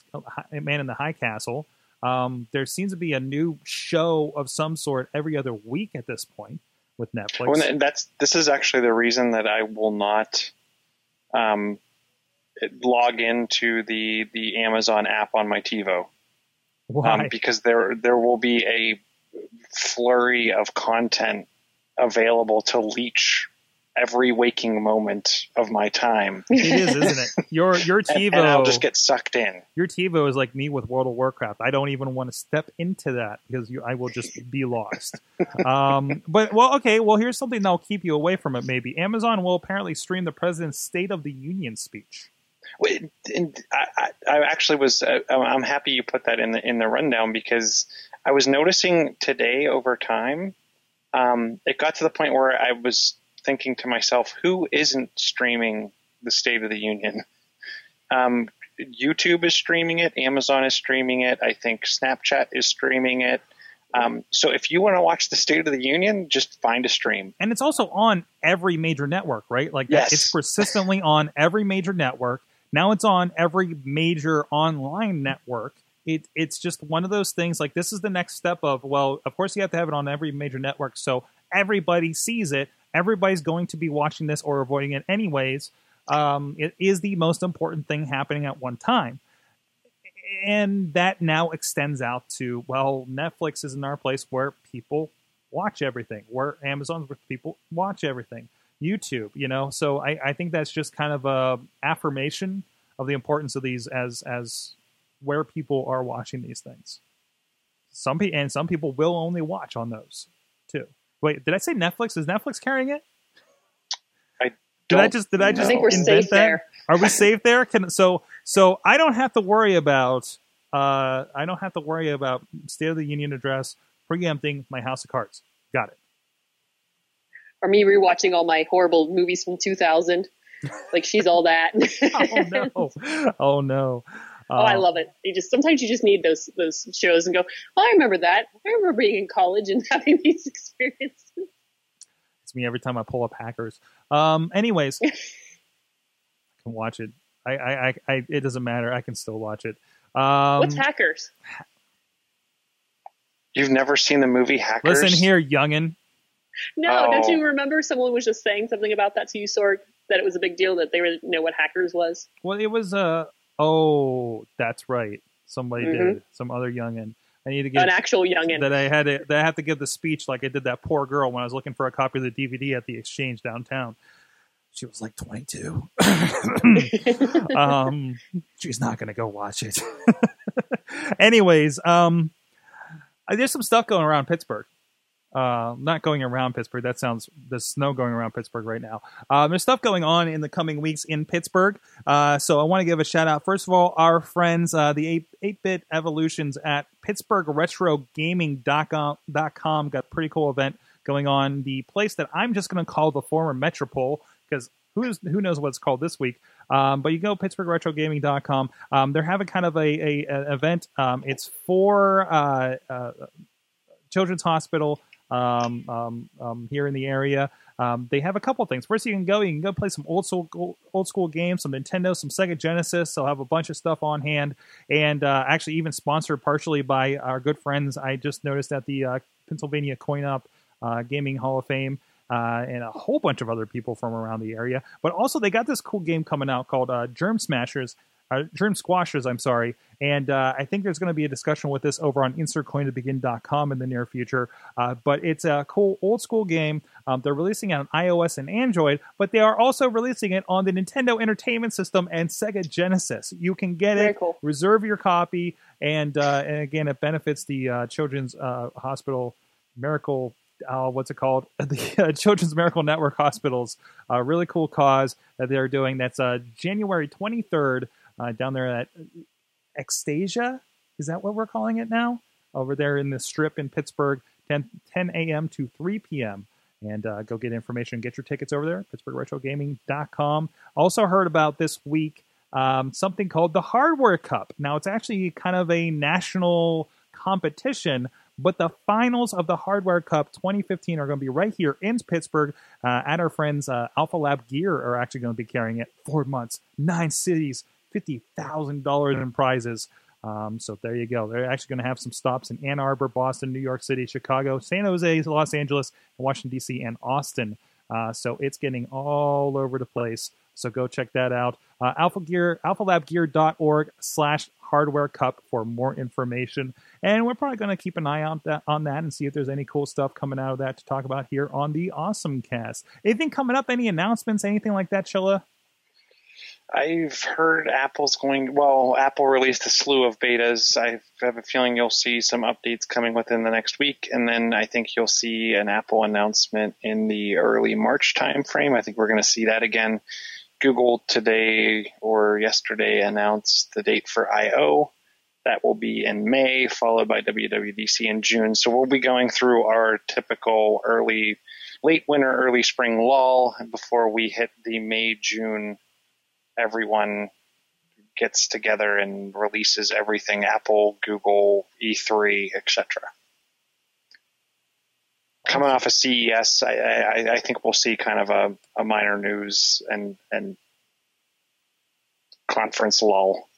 Man in the High Castle. Um, there seems to be a new show of some sort every other week at this point with Netflix. Well, and that's this is actually the reason that I will not um, log into the the Amazon app on my TiVo Why? um, because there there will be a flurry of content available to leech every waking moment of my time, <laughs> it is, isn't it? Your your and, TiVo, and I'll just get sucked in. your TiVo is like me with World of Warcraft. I don't even want to step into that because you, I will just be lost. um, but well, okay. Well, here's something that'll keep you away from it. Maybe Amazon will apparently stream the president's State of the Union speech. Wait, and I, I, I actually was. Uh, I'm happy you put that in the in the rundown because I was noticing today over time. Um, it got to the point where I was thinking to myself, who isn't streaming the State of the Union? Um, YouTube is streaming it. Amazon is streaming it. I think Snapchat is streaming it. Um, so if you want to watch the State of the Union, just find a stream. and it's also on every major network, right? Like Yes. it's persistently on every major network. Now it's on every major online network. It, it's just one of those things. Like this is the next step of well, of course you have to have it on every major network, so everybody sees it. Everybody's going to be watching this or avoiding it anyways. Um, it is the most important thing happening at one time and that now extends out to well netflix is in our place where people watch everything where amazon's where people watch everything youtube you know so i, I think that's just kind of a affirmation of the importance of these as as where people are watching these things some people and some people will only watch on those too wait did i say netflix is netflix carrying it did i Don't just did i just I think we're invent safe that? there. Are we safe there? Can so so I don't have to worry about uh I don't have to worry about State of the Union address preempting my House of Cards. Got it. Or me rewatching all my horrible movies from 2000. Like she's all that. <laughs> Oh no. <laughs> Oh no. Oh, I love it. You just sometimes you just need those those shows and go. Oh, I remember that. I remember being in college and <laughs> having these experiences. It's me every time I pull up hackers. Um anyways. <laughs> I can watch it. I, I, I, I it doesn't matter. I can still watch it. Um What's hackers? You've never seen the movie Hackers? listen here, youngin. No, Oh. don't you remember someone was just saying something about that to you, Sorg? That it was a big deal that they didn't know what hackers was. Well, it was uh oh, that's right. Somebody Mhm. did. Some other youngin. I need to get An actual youngin. that I had to that I had to give the speech like I did that poor girl when I was looking for a copy of the DVD at the exchange downtown. She was like 22. <laughs> um, she's not going to go watch it. <laughs> Anyways, um, there's some stuff going around Pittsburgh. Uh, not going around Pittsburgh. That sounds the snow going around Pittsburgh right now. Um, there's stuff going on in the coming weeks in Pittsburgh. Uh, so I want to give a shout out. First of all, our friends, uh, the 8 bit evolutions at PittsburghRetroGaming.com got a pretty cool event going on. The place that I'm just going to call the former Metropole because who's who knows what it's called this week. Um, but you go PittsburghRetroGaming.com. Um, they're having kind of a, a, a event. Um, it's for uh, uh, Children's Hospital um, um, um, here in the area. Um, they have a couple things. First, you can go. You can go play some old school old school games, some Nintendo, some Sega Genesis. They'll have a bunch of stuff on hand, and uh, actually even sponsored partially by our good friends. I just noticed at the uh, Pennsylvania Coin-Op uh, Gaming Hall of Fame. Uh, and a whole bunch of other people from around the area, but also they got this cool game coming out called uh, Germ Smashers, uh, Germ Squashers. I'm sorry, and uh, I think there's going to be a discussion with this over on InsertCoinToBegin.com in the near future. Uh, but it's a cool old school game. Um, they're releasing it on iOS and Android, but they are also releasing it on the Nintendo Entertainment System and Sega Genesis. You can get Very it, cool. reserve your copy, and uh, and again, it benefits the uh, Children's uh, Hospital Miracle. Uh, what's it called? <laughs> The uh, Children's Miracle Network Hospitals. A really cool cause that they're doing. That's uh, January 23rd uh, down there at Extasia. Is that what we're calling it now? Over there in the strip in Pittsburgh, 10, 10 a.m. to 3 p.m. And uh, go get information. Get your tickets over there, PittsburghRetroGaming.com. Also heard about this week um, something called the Hardware Cup. Now, it's actually kind of a national competition. But the finals of the Hardware Cup 2015 are going to be right here in Pittsburgh uh, at our friends uh, Alpha Lab Gear are actually going to be carrying it. Four months, nine cities, fifty thousand dollars in prizes. Um, so there you go. They're actually going to have some stops in Ann Arbor, Boston, New York City, Chicago, San Jose, Los Angeles, Washington D.C., and Austin. Uh, so it's getting all over the place. So go check that out. Uh, Alpha Gear, alphalabgear.org slash hardware cup for more information. And we're probably going to keep an eye out that, on that and see if there's any cool stuff coming out of that to talk about here on the Awesome Cast. Anything coming up? Any announcements? Anything like that, Chilla? I've heard Apple's going. Well, Apple released a slew of betas. I have a feeling you'll see some updates coming within the next week, and then I think you'll see an Apple announcement in the early March timeframe. I think we're going to see that again. Google today or yesterday announced the date for I/O. That will be in May, followed by WWDC in June. So we'll be going through our typical early, late winter, early spring lull before we hit the May June everyone gets together and releases everything Apple, Google, E3, etc. Coming off of CES, I, I, I think we'll see kind of a, a minor news and, and conference lull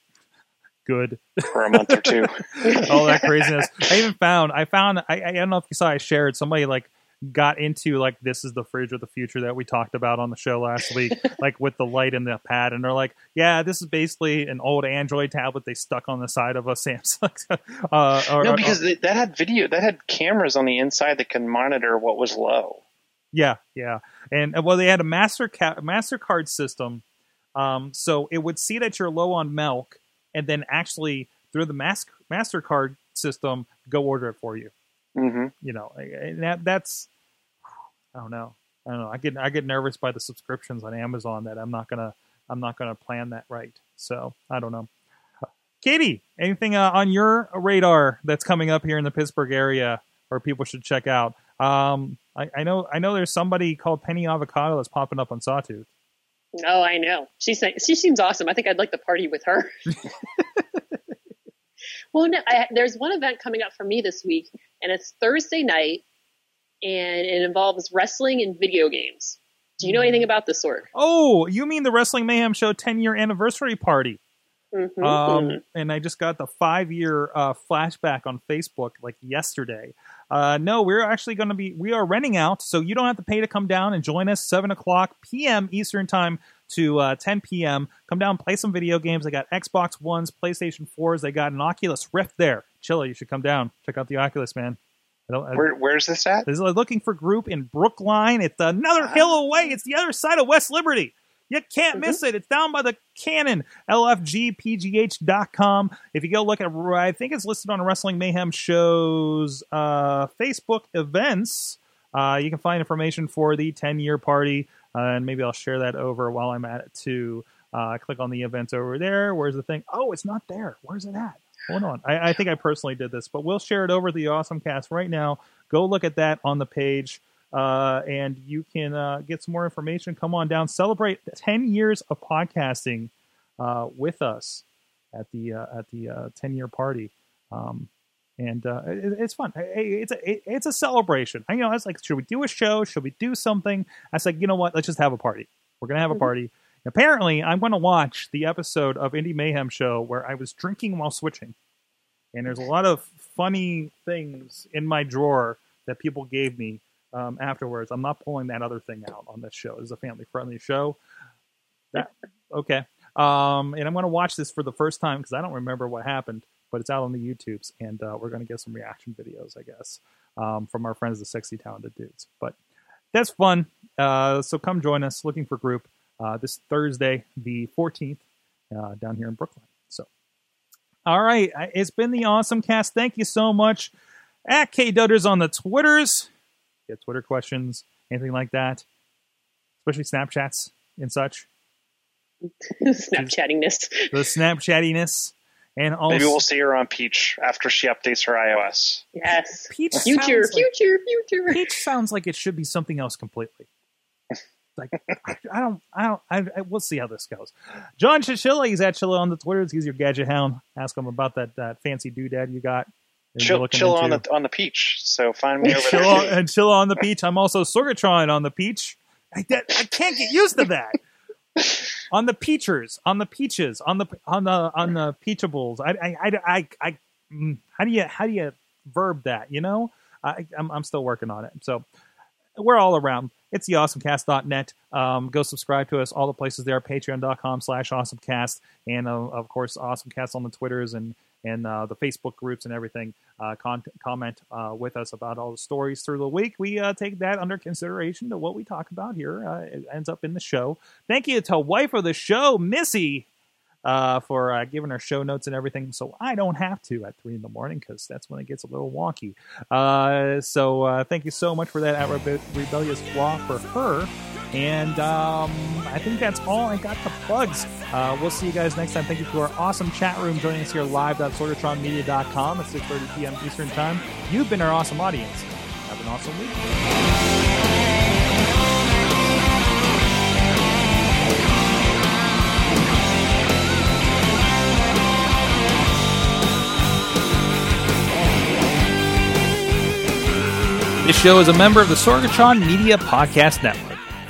Good. for a month or two. <laughs> all that <laughs> craziness. I even found I found I, I don't know if you saw I shared somebody like got into like this is the fridge of the future that we talked about on the show last week, <laughs> like with the light and the pad, and they're like, yeah, this is basically an old Android tablet they stuck on the side of a Samsung. <laughs> uh, or, no, because it- that had video, that had cameras on the inside that can monitor what was low. Yeah, yeah, and uh, well, they had a master ca- Mastercard system, um, so it would see that you're low on milk, and then actually through the mas- Mastercard system, go order it for you. Hmm You know, and that that's I don't know, I don't know. I get I get nervous by the subscriptions on Amazon that I'm not gonna I'm not gonna plan that right. So I don't know. Katie, anything uh, on your radar that's coming up here in the Pittsburgh area, or people should check out? Um, I, I know I know there's somebody called Penny Avocado that's popping up on Sawtooth. Oh, I know. She's she seems awesome. I think I'd like to party with her. <laughs> <laughs> well, no, I, there's one event coming up for me this week, and it's Thursday night, and it involves wrestling and video games. Do you know anything about this sort? Oh, you mean the Wrestling Mayhem Show 10 year anniversary party? Mhm. Um, and I just got the five year uh, flashback on Facebook like yesterday. Uh, no, we're actually going to be we are renting out, so you don't have to pay to come down and join us seven o'clock p.m. Eastern time to uh, 10 p.m. Come down, play some video games. They got Xbox Ones, PlayStation Fours. They got an Oculus Rift there. Chilla, you should come down check out the Oculus, man. I don't, I, Where, where's this at? this is looking for group in Brookline. It's another hill away. It's the other side of West Liberty. You can't miss it. It's down by the Cannon, lfgpgh.com. If you go look at, I think it's listed on Wrestling Mayhem Show's uh, Facebook events. Uh, you can find information for the 10 year party, and maybe I'll share that over while I'm at it too. Uh, click on the events over there. Where's the thing? Oh, it's not there. Where's it at? Hold on. I, I think I personally did this, but we'll share it over the Awesome Cast right now. Go look at that on the page, uh, and you can uh, get some more information. Come on down, celebrate 10 years of podcasting uh, with us at the uh, at the uh, 10 year party. Um, and uh, it, it's fun. It's a it, it's a celebration. I you know I was like, should we do a show? Should we do something? I was like, you know what? Let's just have a party. We're gonna have a Mhm. party. Apparently, I'm going to watch the episode of Indie Mayhem Show where I was drinking while switching, and there's a lot of funny things in my drawer that people gave me um, afterwards. I'm not pulling that other thing out on this show. This is a family friendly show. That okay. Um, and I'm going to watch this for the first time because I don't remember what happened, but it's out on the YouTubes, and uh, we're going to get some reaction videos, I guess, um, from our friends, the Sexy Talented Dudes. But that's fun. Uh, so come join us. Looking for group uh, this Thursday, the 14th, uh, down here in Brookline. So, all right, it's been the awesome cast. Thank you so much. At K Dudders on the Twitters, get Twitter questions, anything like that, especially Snapchats and such. <laughs> Snapchattingness. The Snapchattiness, and also Maybe we'll see her on Peach after she updates her iOS. Yes. Peach Future, sounds like- future, future. Peach sounds like it should be something else completely. <laughs> Like I, I don't, I don't, I, I, we'll see how this goes. John Chichilla, he's at Chilla on the Twitters. He's your gadget hound. Ask him about that that fancy doodad you got. Chill, chill on the on the peach. So find me over chill there. on, and chill on the beach. I'm also Sorgatron on the beach. I, that, I can't get used to that. <laughs> on the peachers, on the peaches, on the on the on the peachables. I I I, I, I mm, how do you how do you verb that? You know, I, I'm I'm still working on it. So we're all around. It's the awesomecast.net. Um, go subscribe to us. All the places there. Patreon.com slash awesomecast. And, uh, of course, awesomecast on the Twitters and, and uh, the Facebook groups and everything. Uh, con- comment uh, with us about all the stories through the week. We uh, take that under consideration to what we talk about here. Uh, it ends up in the show. Thank you to wife of the show, Missy, uh, for giving our show notes and everything, so I don't have to at three in the morning because that's when it gets a little wonky. So thank you so much for that Rebe- rebellious flaw for her. And um, I think that's all I got to plugs. Uh, we'll see you guys next time. Thank you to our awesome chat room joining us here live at sorgatronmedia.com at 6.30 p.m. Eastern Time. You've been our awesome audience. Have an awesome week. This show is a member of the Sorgatron Media Podcast Network.